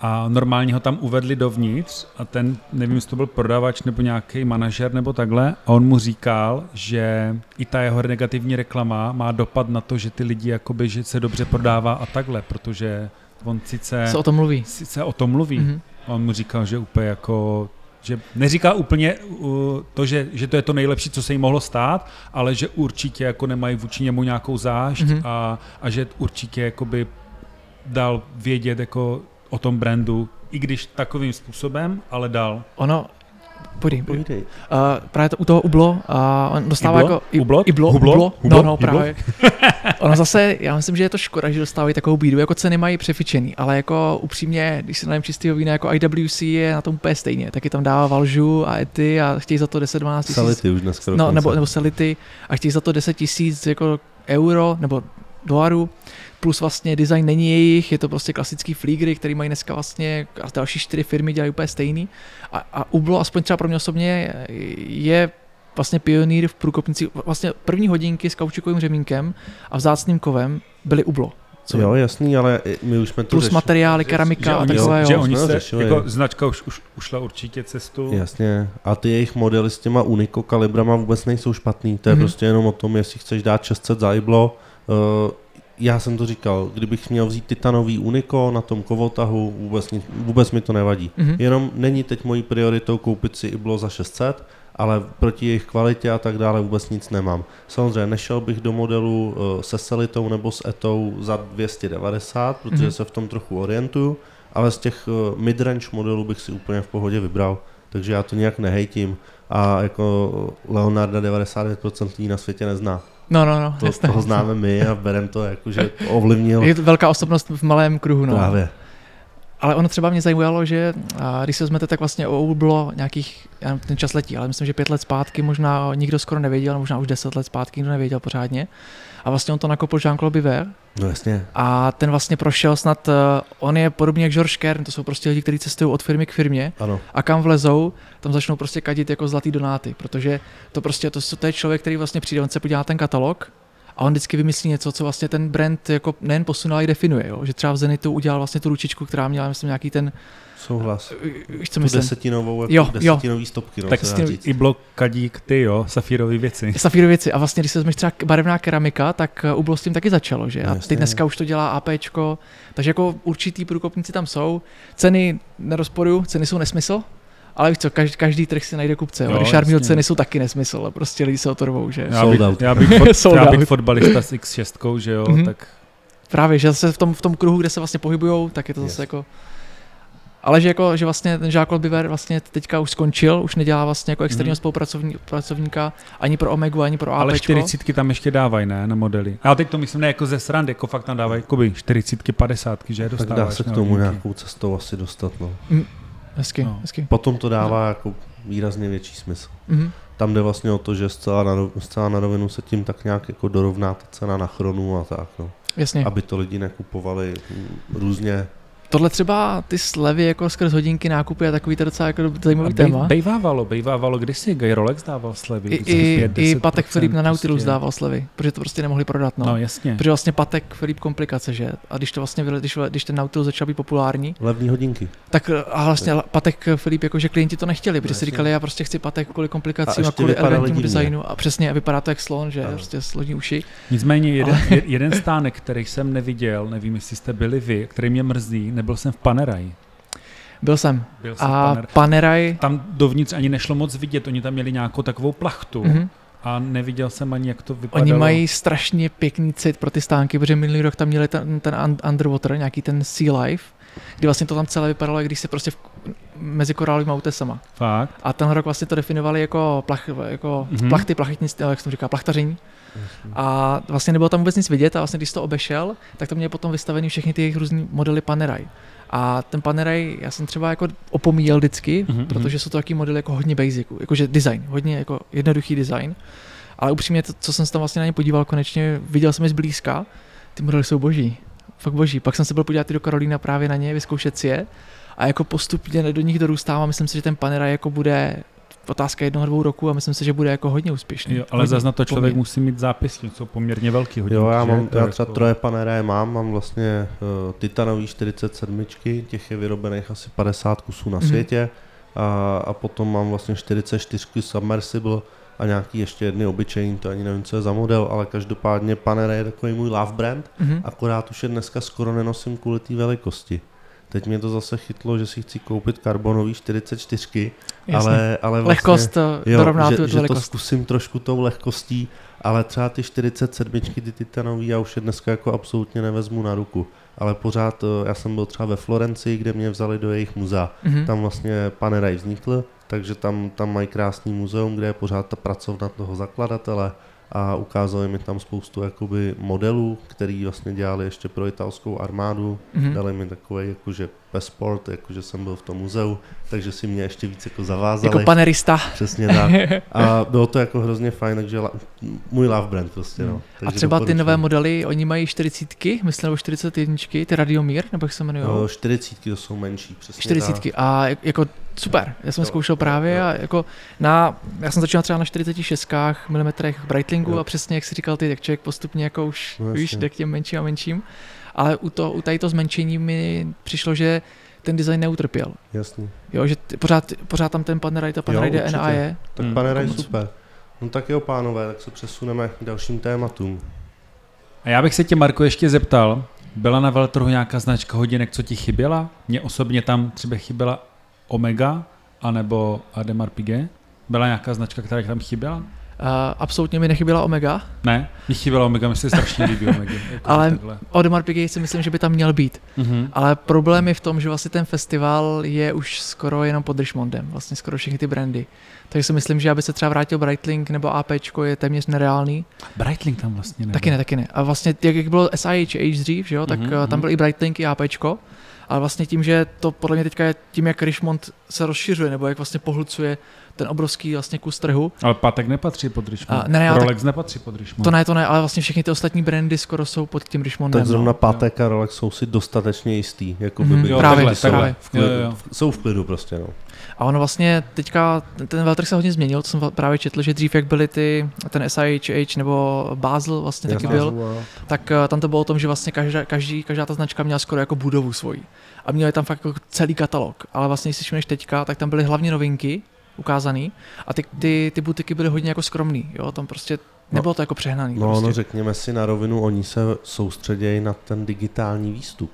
A normálně ho tam uvedli dovnitř a ten, nevím, jestli to byl prodavač nebo nějaký manažer nebo takhle a on mu říkal, že i ta jeho negativní reklama má dopad na to, že ty lidi jakoby, že se dobře prodává a takhle, protože on sice, Co o tom mluví? sice o tom mluví, Mhm. a on mu říkal, že úplně jako že neříká úplně uh, to, že, že to je to nejlepší, co se jim mohlo stát, ale že určitě jako nemají vůči němu nějakou zášť Mhm. mm-hmm. a, a že určitě jakoby dal vědět jako o tom brandu, i když takovým způsobem, ale dal. Ono, pojď, pojď. Povídej. Uh, právě to, u toho Ublo, a on dostává Iblo? jako... i- Ublo? Iblo? Hublo? Ublo? Hublo? No, no, Iblo? právě. ono zase, já myslím, že je to škoda, že dostávají takovou bídu, jako ceny mají přefičený, ale jako upřímně, když se najem čistého vína, jako IWC je na tom úplně stejně, taky tam dává Valžu a Ety a chtějí za to 10-12 tisíc. Sality už dneska No, nebo, nebo Sality a chtějí za to 10 tisíc jako euro nebo dolarů, plus vlastně design není jejich, je to prostě klasický flígry, který mají dneska vlastně a další čtyři firmy dělají úplně stejný a, a Ublo, aspoň třeba pro mě osobně, je vlastně pionýr v průkopnici, vlastně první hodinky s kaučukovým řemínkem a vzácným kovem byly Ublo. Co Jo, jasný, ale my už jsme to plus řešili. materiály, keramika že a oni, takové, že jo. oni Jsme se, řešili. jako značka už, už ušla určitě cestu. Jasně. A ty jejich modely s těma Unico kalibrama vůbec nejsou špatný. To je Mhm. mm-hmm. prostě jenom o tom, jestli chceš dát 600 za Iblo. Uh, já jsem to říkal, kdybych měl vzít titanový Unico na tom kovotahu, vůbec, ni- vůbec mi to nevadí. Mhm. Jenom není teď mojí prioritou koupit si Iblo za 600, ale proti jejich kvalitě a tak dále vůbec nic nemám. Samozřejmě nešel bych do modelu uh, se Selitou nebo s Etou za 290, protože Mhm. mm-hmm. se v tom trochu orientuju, ale z těch uh, midrange modelů bych si úplně v pohodě vybral, takže já to nějak nehejtím a jako Leonarda 99% lidí na světě nezná. No, no, no, To, jasné. toho známe my a berem to jako, že ovlivnil Je to velká osobnost v malém kruhu, no. právě. Ale ono třeba mě zajímalo, že a, když se vezmete, tak vlastně o Oulu bylo nějakých, já nevím, ten čas letí, ale myslím, že pět let zpátky možná nikdo skoro nevěděl, možná už deset let zpátky nikdo nevěděl pořádně. a vlastně on to nakopl Jean-Claude Biver No jasně. a ten vlastně prošel snad, eh, on je podobně jak George Kern, to jsou prostě lidi, kteří cestují od firmy k firmě Ano. a kam vlezou, tam začnou prostě kadit jako zlatý donáty, protože to prostě, to, to je člověk, který vlastně přijde, on se podívá ten katalog a on vždycky vymyslí něco, co vlastně ten brand jako nejen posunul, ale i definuje, jo? že třeba v Zenitu udělal vlastně tu ručičku, která měla, myslím, nějaký ten, Souhlas. víš, co Tu myslím, desetinovou, jako Jo, jo. desetinový stopky, no, Tak se s tím říct. i blok kadík, ty jo, safírové věci. Safíry věci. A vlastně, když se vezmeš třeba barevná keramika, tak uh, Ublo s tím taky začalo, že? No, A jasně, teď dneska už to dělá APčko, takže jako určitý průkopníci tam jsou. Ceny nerozporuju, ceny jsou nesmysl, ale víš co, každý, každý trh si najde kupce. Jo. Armil jasně. ceny jsou taky nesmysl, ale prostě lidi se o to rvou, že? Já bych, já bych, fot, já bych fotbalista s X6, že jo, Mhm. tak Právě, že zase v tom, v tom kruhu, kde se vlastně pohybujou, tak je to zase Yes. jako... Ale že, jako, že vlastně ten Jacques Biver vlastně teďka už skončil, už nedělá vlastně jako externího Mhm. spolupracovníka ani pro Omegu, ani pro ale APčko. 40 tam ještě dávají, ne, na modely. A teď to myslím ne jako ze srandy, jako fakt tam dávají jakoby 40 50 že Tak dostáváš. dá se k tomu nějakou cestou asi dostat. No. Hezky, No. hezky. Potom to dává jako výrazně větší smysl. Mhm. Tam jde vlastně o to, že zcela na, zcela na rovinu se tím tak nějak jako dorovná ta cena na chronu a tak, no. Jasně. aby to lidi nekupovali různě. Tohle třeba ty slevy jako skrz hodinky nákupy a takový to docela jako zajímavý A téma. bej, bejvávalo, bejvávalo kdysi, Guy Rolex dával slevy. I, i, 5, I 10%, Patek Filip na Nautilus prostě. dával slevy, protože to prostě nemohli prodat. No. No jasně. Protože vlastně Patek Filip komplikace, že? A když to vlastně, když, když ten Nautilus začal být populární, Levní hodinky. tak a vlastně Patek Filip, jakože klienti to nechtěli, protože si Jasně. říkali, já prostě chci Patek kvůli A komplikacím a, ještě kvůli elegantnímu designu a přesně, a vypadá to jak slon, že? Ano. Prostě složní uši. Nicméně jeden, je- jeden stánek, který jsem neviděl, nevím, jestli jste byli vy, který mě mrzí, nebyl jsem v Panerai. Byl jsem. Byl jsem A Panerai. Paneraj, Tam dovnitř ani nešlo moc vidět, oni tam měli nějakou takovou plachtu mhm. a neviděl jsem ani, jak to vypadalo. Oni mají strašně pěkný cit pro ty stánky, protože minulý rok tam měli ten, ten un- underwater, nějaký ten sea life, kdy vlastně to tam celé vypadalo, jak když se prostě v, mezi korálovými útesama. Fakt? A ten rok vlastně to definovali jako, plach, jako Mhm. mm-hmm. plachty, plachetnictví, jak jsem říká, plachtaření. A vlastně nebylo tam vůbec nic vidět a vlastně když to obešel, tak to měli potom vystavený všechny ty jejich různý modely Panerai. A ten Panerai já jsem třeba jako opomíjel vždycky, Mhm, mm-hmm. protože jsou to taky modely jako hodně basic, jakože design, hodně jako jednoduchý design. Ale upřímně, to, co jsem se tam vlastně na ně podíval konečně, viděl jsem je zblízka, ty modely jsou boží, fakt boží. Pak jsem se byl podívat i do Karolína právě na ně, vyzkoušet si je a jako postupně do nich dorůstám a myslím si, že ten Panerai jako bude otázka jednoho, dvou roku a myslím si, že bude jako hodně úspěšný. Jo, ale hodně, zase na to člověk poměrně. musí mít zápisky, jsou poměrně velký hodinky. Jo, já, mám, To já je třeba jako- troje Panerae mám, mám vlastně uh, titanový 47, těch je vyrobených asi 50 kusů na Mhm. světě a, a potom mám vlastně 44 Submersible a nějaký ještě jedny obyčejný, to ani nevím, co je za model, ale každopádně Panera je takový můj love brand, Mhm. akorát už je dneska skoro nenosím kvůli té velikosti. Teď mě to zase chytlo, že si chci koupit karbonový 44, Jasně. ale, ale vlastně, Lehkost jo, dorovná že, tu že to zkusím trošku tou lehkostí, ale třeba ty 47, ty titanový, já už je dneska jako absolutně nevezmu na ruku. Ale pořád, eh, já jsem byl třeba ve Florencii, kde mě vzali do jejich muzea. Mhm. Tam vlastně Panerai vznikl, takže tam, tam mají krásný muzeum, kde je pořád ta pracovna toho zakladatele a ukázali mi tam spoustu jakoby modelů, který vlastně dělali ještě pro italskou armádu. Mhm. Dali mi takový jakože passport, jakože jsem byl v tom muzeu, takže si mě ještě víc jako zavázali. Jako panerista. Přesně tak. A bylo to jako hrozně fajn, takže la, můj love brand prostě, no. A Takže třeba ty doporučuji. nové modely, oni mají 40, myslím, nebo 41, ty Radiomír, nebo jak se jmenují? No, 40 to jsou menší, přesně 40 tak. a jak- jako super, já jsem Jo, zkoušel právě jo. a jako na, já jsem začínal třeba na 46 mm Breitlingu Jo. a přesně jak si říkal ty, tak člověk postupně jako už, No, víš, jde k těm menším a menším, ale u, to, u tady to zmenšení mi přišlo, že ten design neutrpěl. Jasný. Jo, že ty, pořád, pořád tam ten Panerai, ta Panerai Jo, DNA je. Tak Hmm, pane Raj, moc. super. No tak jo, pánové, tak se přesuneme k dalším tématům. A já bych se tě, Marko, ještě zeptal, byla na veletrhu nějaká značka hodinek, co ti chyběla? Mně osobně tam třeba chyběla Omega, anebo Ademar Piguet. Byla nějaká značka, která ti tam chyběla? Uh, absolutně mi nechyběla Omega. Ne, mi chyběla Omega, mi se strašně líbí Omega. Jako Ale- takhle. Piguet si myslím, že by tam měl být. Mhm. Ale problém je v tom, že vlastně ten festival je už skoro jenom pod Richmondem, vlastně skoro všechny ty brandy. Takže si myslím, že aby se třeba vrátil Breitling nebo APčko je téměř nereálný. Breitling tam vlastně nebyl. Taky ne, taky ne. A vlastně jak, bylo SIH dřív, že jo, tak mm-hmm. tam mhm. byl i Breitling i APčko. Ale vlastně tím, že to podle mě teďka je tím, jak Richmond se rozšiřuje, nebo jak vlastně pohlcuje ten obrovský vlastně kus trhu. Ale Patek nepatří pod Richmond. A, ne, ne, ale Rolex nepatří pod Richmond. To ne, to ne, ale vlastně všechny ty ostatní brandy skoro jsou pod tím Richmondem. Tak zrovna no. Patek a Rolex jsou si dostatečně jistý. Jako by Mhm. by Jo, Právě, takhle, jsou, právě. v klidu, Jo, jo. jsou v klidu prostě, no. A ono vlastně teďka, ten- veltrh se hodně změnil, to jsem právě četl, že dřív jak byly ty, ten SIHH nebo Basel vlastně taky byl, tak eh, tam to bylo o tom, že vlastně každá, každý, každá ta značka měla skoro jako budovu svoji. A měli tam fakt jako celý katalog. Ale vlastně, když si teďka, tak tam byly hlavně novinky ukázaný a ty, ty, ty butiky byly hodně jako skromný. Jo? Tam prostě nebylo to jako přehnaný. No, prostě. no, řekněme si na rovinu, oni se soustředějí na ten digitální výstup.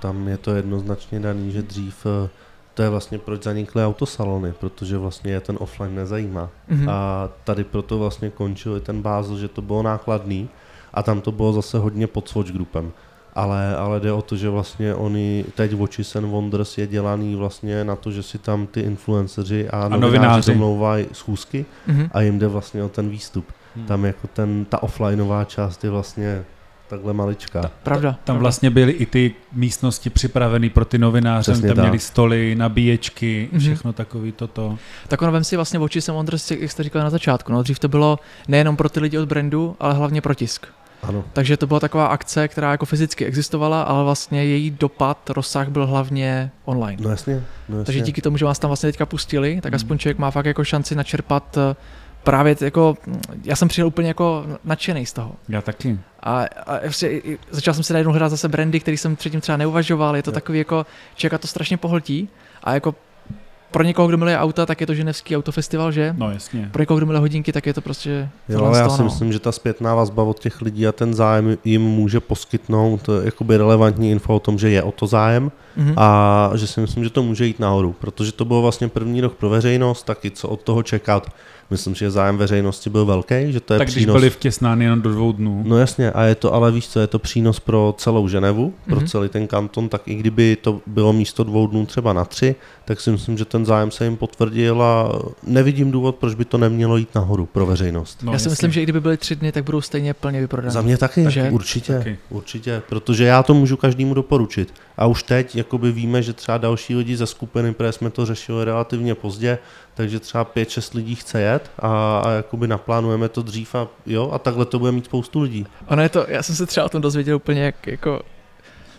Tam je to jednoznačně daný, že dřív eh, to je vlastně proč zanikly autosalony, protože vlastně je ten offline nezajímá. Mhm. A tady proto vlastně končil i ten Basel, že to bylo nákladný a tam to bylo zase hodně pod Swatch Groupem. Ale, ale jde o to, že vlastně oni teď Watches and Wonders je dělaný vlastně na to, že si tam ty influenceři a, a novináři, domlouvají schůzky Mhm. a jim jde vlastně o ten výstup. Hmm. Tam jako ten, ta offlineová část je vlastně takhle maličká. Pravda. Tam pravda. vlastně byly i ty místnosti připraveny pro ty novináře, Přesně tam tak. měli stoly, nabíječky, Mhm. všechno takový toto. Tak ono vem si vlastně oči jsem Wonders, jak jste říkal na začátku. No, dřív to bylo nejenom pro ty lidi od brandu, ale hlavně pro tisk. Ano. Takže to byla taková akce, která jako fyzicky existovala, ale vlastně její dopad, rozsah byl hlavně online. No jasně. No jasně. Takže díky tomu, že vás tam vlastně teďka pustili, tak Mhm. aspoň člověk má fakt jako šanci načerpat eh, právě jako, já jsem přijel úplně jako nadšený z toho. Já taky. A, a prostě začal jsem si najednou hledat zase brandy, který jsem předtím třeba neuvažoval, je to Jo. takový jako, člověka to strašně pohltí a jako pro někoho, kdo miluje auta, tak je to Ženevský autofestival, že? No jasně. Pro někoho, kdo miluje hodinky, tak je to prostě Jo, ale já si no. myslím, že ta zpětná vazba od těch lidí a ten zájem jim může poskytnout eh, jakoby relevantní info o tom, že je o to zájem Mhm. a že si myslím, že to může jít nahoru, protože to bylo vlastně první rok pro veřejnost, taky co od toho čekat. Myslím, že zájem veřejnosti byl velký, že to je Tak když přínos. byli vtěsnány jenom do dvou dnů. No jasně, a je to, ale víš co, je to přínos pro celou Ženevu, pro Mhm. celý ten kanton, tak i kdyby to bylo místo dvou dnů třeba na tři, tak si myslím, že ten zájem se jim potvrdil a nevidím důvod, proč by to nemělo jít nahoru pro veřejnost. No, já si jasně. myslím, že i kdyby byly tři dny, tak budou stejně plně vyprodané. Za mě taky, Že? určitě, Taky. určitě, protože já to můžu každému doporučit. A už teď jakoby víme, že třeba další lidi ze skupiny, protože jsme to řešili relativně pozdě, takže třeba 5-6 lidí chce jet a, a jakoby naplánujeme to dřív a jo, a takhle to bude mít spoustu lidí. Ono je to, já jsem se třeba o tom dozvěděl úplně jak, jako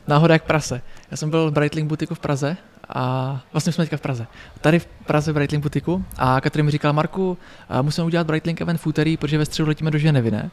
náhoda jak prase. Já jsem byl v Breitling butiku v Praze a vlastně jsme teďka v Praze. Tady v Praze v Breitling butiku a Katrin mi říkala, Marku, musíme udělat Breitling event v úterý, protože ve středu letíme do Ženevy, ne?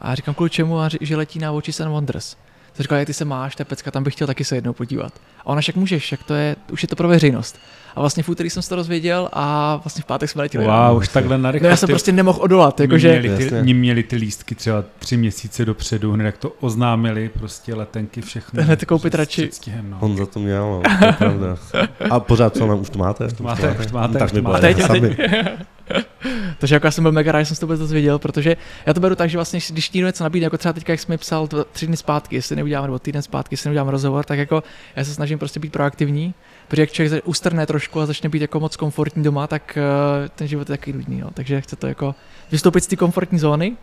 A říkám, kvůli čemu? A ři- že letí na Watches and Wonders. Jsem říkal, jak ty se máš, to pecka, tam bych chtěl taky se jednou podívat. A ona však můžeš, jak to je, už je to pro veřejnost. A vlastně v úterý jsem se to dozvěděl a vlastně v pátek jsme letěli. Wow, už takhle narychlo. No já jsem ty- prostě nemohl odolat, Oni jakože měli, ty, Jasně. oni měli ty lístky třeba tři měsíce dopředu, hned jak to oznámili, prostě letenky, všechno. Hned koupit s radši. předstihem, no. On za to měl, no, to je pravda. A pořád co nám už to máte? Už to máte, už to máte, tak už to bylo máte. A teď, jedno a sami. teď. Takže jako já jsem byl mega rád, že jsem se to vůbec dozvěděl, protože já to beru tak, že vlastně, když někdo něco nabídne, jako třeba teďka, jak jsi mi psal dva, tři dny zpátky, jestli neuděláme, nebo týden zpátky, jestli neuděláme rozhovor, tak jako já se snažím prostě být proaktivní, protože jak člověk ustrne trošku a začne být jako moc komfortní doma, tak uh, ten život je takový nudný, no. takže chce to jako vystoupit z té komfortní zóny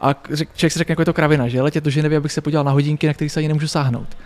a člověk si řekne, jako je to kravina, že letět do Ženevy, abych se podíval na hodinky, na které se ani nemůžu sáhnout.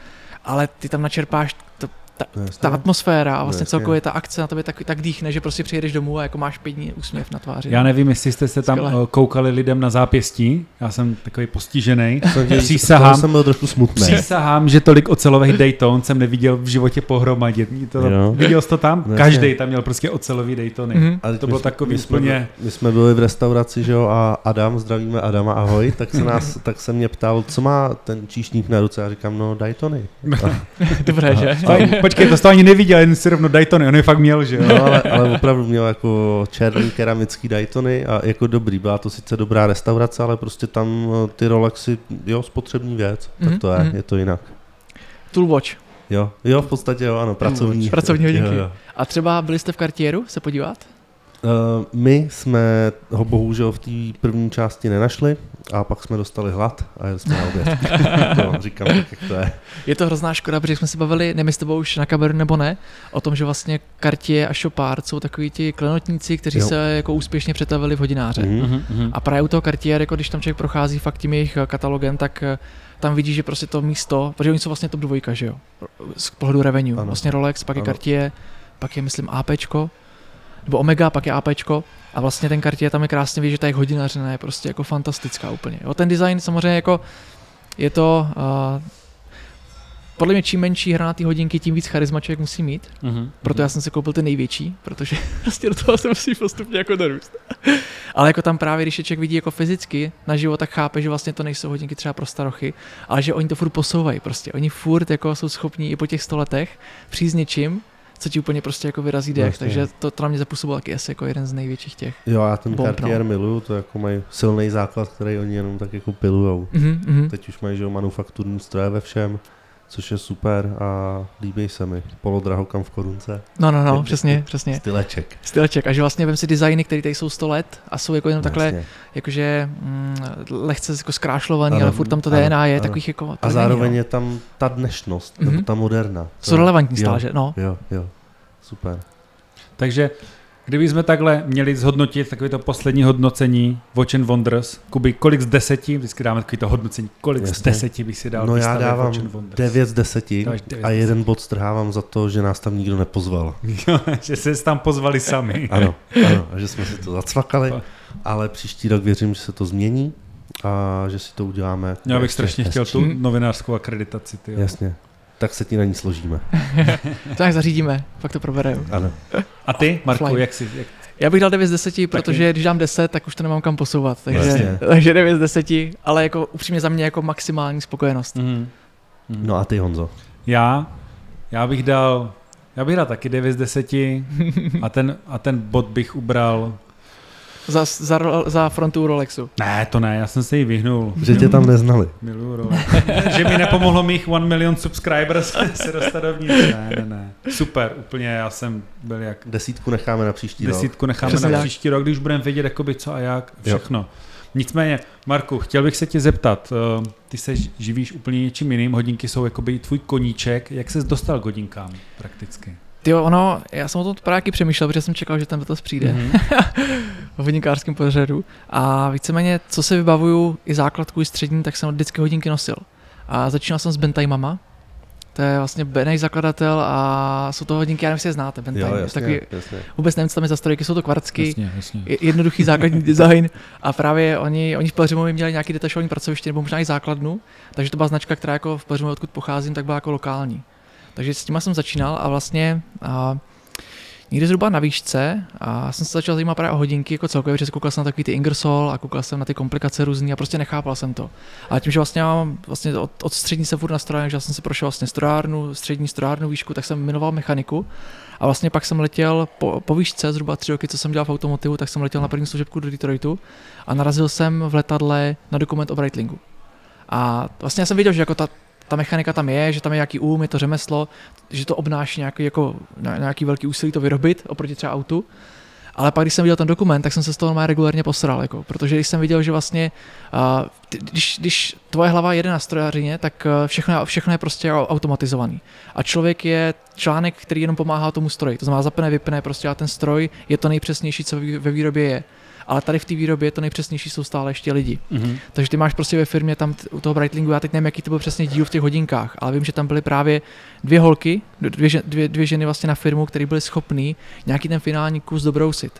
Ale ty tam načerpáš to, Jasně. ta atmosféra a vlastně celkově ta akce na tobě tak, tak dýchne, že prostě přijedeš domů a jako máš pět dní úsměv na tváři. Já nevím, jestli jste se tam Skvěle. eh, koukali lidem na zápěstí, já jsem takový postižený. Přísahám. jsem byl trošku smutný. Přísahám, že tolik ocelových Dayton jsem neviděl v životě pohromadě. To, Jo. viděl jsi to tam? Každý tam měl prostě ocelový Daytony. Mhm. Ale teď To bylo jsme- takový my jsme, úplně- My jsme byli v restauraci, že jo, a Adam, zdravíme Adama, ahoj, tak se, nás, tak se mě ptal, co má ten číšník na ruce, já říkám, no Daytony. Dobré, že? Počkej, to jsi to ani neviděl, jen si rovno Daytony, on je fakt měl, že jo? No, ale, ale opravdu měl jako černý keramický Daytony a jako dobrý, byla to sice dobrá restaurace, ale prostě tam eh, ty Rolexy, jo, spotřební věc, tak Mhm, to je, mhm. je to jinak. Toolwatch. Jo, jo, v podstatě jo, ano, pracovní. Pracovní hodinky. Jo, jo. A třeba byli jste v Cartieru se podívat? Uh, my jsme ho bohužel v té první části nenašli a pak jsme dostali hlad a jeli jsme na oběd. no, říkám tak, jak to je. Je to hrozná škoda, protože jsme si bavili, nevím, jestli to bylo už na kameru nebo ne, o tom, že vlastně Cartier a Chopard jsou takový ti klenotníci, kteří Jo. se jako úspěšně přetavili v hodináře. Mhm. Mhm, mhm. A právě u toho Cartier, jako když tam člověk prochází fakt tím jejich eh, katalogem, tak eh, tam vidí, že prostě to místo, protože oni jsou vlastně top dvojka, že jo, z pohledu revenue. Ano. Vlastně Rolex, pak je Ano. Cartier, pak je myslím APčko nebo Omega, pak je APčko a vlastně ten kartě tam je krásně vidět, že ta jejich hodinařina je prostě jako fantastická úplně. Jo, ten design samozřejmě jako je to uh, podle mě čím menší hranatý hodinky, tím víc charisma člověk musí mít. Mm-hmm. Proto já jsem si koupil ty největší, protože vlastně do toho se musí postupně jako dorůst. ale jako tam právě, když je člověk vidí jako fyzicky na život, tak chápe, že vlastně to nejsou hodinky třeba pro starochy, ale že oni to furt posouvají prostě. Oni furt jako jsou schopní i po těch sto letech přijít s něčím, co ti úplně prostě jako vyrazí dech, Vlastně. takže to, to na mě zapůsobilo taky asi jako jeden z největších těch. Jo, já ten Bomb, Cartier no. miluju, to jako mají silný základ, který oni jenom tak jako pilujou. Mhm, mhm. Teď už mají, že jo, manufakturní stroje ve všem, což je super a líbí se mi. Polodrahokam v korunce, No, no, no, přesně, přesně. styleček. Styleček. A že vlastně vem si designy, které tady jsou 100 let a jsou jako jenom takhle, Jasně. jakože mm, lehce jako zkrášlovaný, Ano, ale furt tam to ano, DNA je ano. takových jako... A není, zároveň no. je tam ta dnešnost, Mhm. nebo ta moderna. Jsou relevantní stále, že? No. Jo, jo, super. Takže kdyby jsme takhle měli zhodnotit takové to poslední hodnocení Watch and Wonders, Kuby, kolik z deseti, vždycky dáme takové to hodnocení, kolik z Jasně. deseti bych si dal No já dávám Watch and Wonders? 9 z 10 Dáš devět a z jeden bod strhávám za to, že nás tam nikdo nepozval. Jo, že se tam pozvali sami. Ano, ano, a že jsme si to zacvakali, ale příští rok věřím, že se to změní a že si to uděláme. Já bych strašně chtěl hezčí. tu novinářskou akreditaci. Ty, jo. Jasně. Tak se ti na ní složíme. Tak zařídíme, pak to probereme. Ano. A ty, Marku, Fly. jak si... Jak... Já bych dal 9 z 10, protože když dám 10, tak už to nemám kam posouvat. Takže, Jasně. takže 9 z 10, ale jako upřímně za mě jako maximální spokojenost. Mm. Mm. No a ty Honzo. Já, já bych dal, já bych dal taky 9 z 10 a ten, a ten bod bych ubral, Za, za, za frontu Rolexu. ne, to ne, já jsem se jí vyhnul. Že tě tam neznali. Miluju Rolex. že mi nepomohlo mých 1 million subscribers se dostat dovnitř. Ne, ne, ne. Super, úplně, já jsem byl jak Desítku necháme na příští rok. desítku necháme Přesně na tak. příští rok, když budeme vědět, jakoby co a jak, všechno. Nicméně, Marku, chtěl bych se tě zeptat, eh, ty se živíš úplně něčím jiným, hodinky jsou jakoby tvůj koníček, jak ses dostal k hodinkám prakticky? Ty ono, já jsem o tom právě taky přemýšlel, protože jsem čekal, že ten dotaz přijde Mhm. v hodinkářském pořadu. A víceméně, co se vybavuju, i základku, i střední, tak jsem vždycky hodinky nosil. A začínal jsem s Bentimama, to je vlastně Benej zakladatel a jsou to hodinky, já nevím, jestli je znáte, Bentime. Jo, je jasně, takový, jasně. vůbec nevím, co tam je za strojky, jsou to kvarcky, Jasně, jasně. je- jednoduchý základní design a právě oni, oni v Pelřimově měli nějaký detašovaný pracoviště nebo možná i základnu, takže to byla značka, která jako v Pelřimově, odkud pocházím, tak byla jako lokální. Takže s těma jsem začínal a vlastně a, někdy zhruba na výšce a jsem se začal zajímat právě o hodinky jako celkově, protože koukal jsem na takový ty Ingersoll a koukal jsem na ty komplikace různý a prostě nechápal jsem to. A tím, že vlastně mám vlastně od, od střední se furt na strojách, že já jsem si prošel vlastně strojárnu, střední strojárnu výšku, tak jsem minoval mechaniku a vlastně pak jsem letěl po, po výšce, zhruba tři roky, co jsem dělal v automotivu, tak jsem letěl na první služebku do Detroitu a narazil jsem v letadle na dokument o Breitlingu. A vlastně já jsem viděl, že jako ta, ta mechanika tam je, že tam je nějaký úm, je to řemeslo, že to obnáší nějaký, jako, ně- nějaký velký úsilí to vyrobit oproti třeba autu. Ale pak, když jsem viděl ten dokument, tak jsem se z toho normálně regulárně posral, jako, protože když jsem viděl, že vlastně, uh, když, když tvoje hlava jede na strojařině, tak všechno, všechno je prostě au- automatizovaný. A člověk je článek, který jenom pomáhá tomu stroji. To znamená zapne, vypne, prostě a ten stroj je to nejpřesnější, co ve výrobě je. Ale tady v té výrobě to nejpřesnější jsou stále ještě lidi. Mhm. Takže ty máš prostě ve firmě tam t- u toho Breitlingu, já teď nevím, jaký to byl přesně díl v těch hodinkách, ale vím, že tam byly právě dvě holky, dvě, dvě, dvě ženy vlastně na firmu, které byly schopný nějaký ten finální kus dobrousit.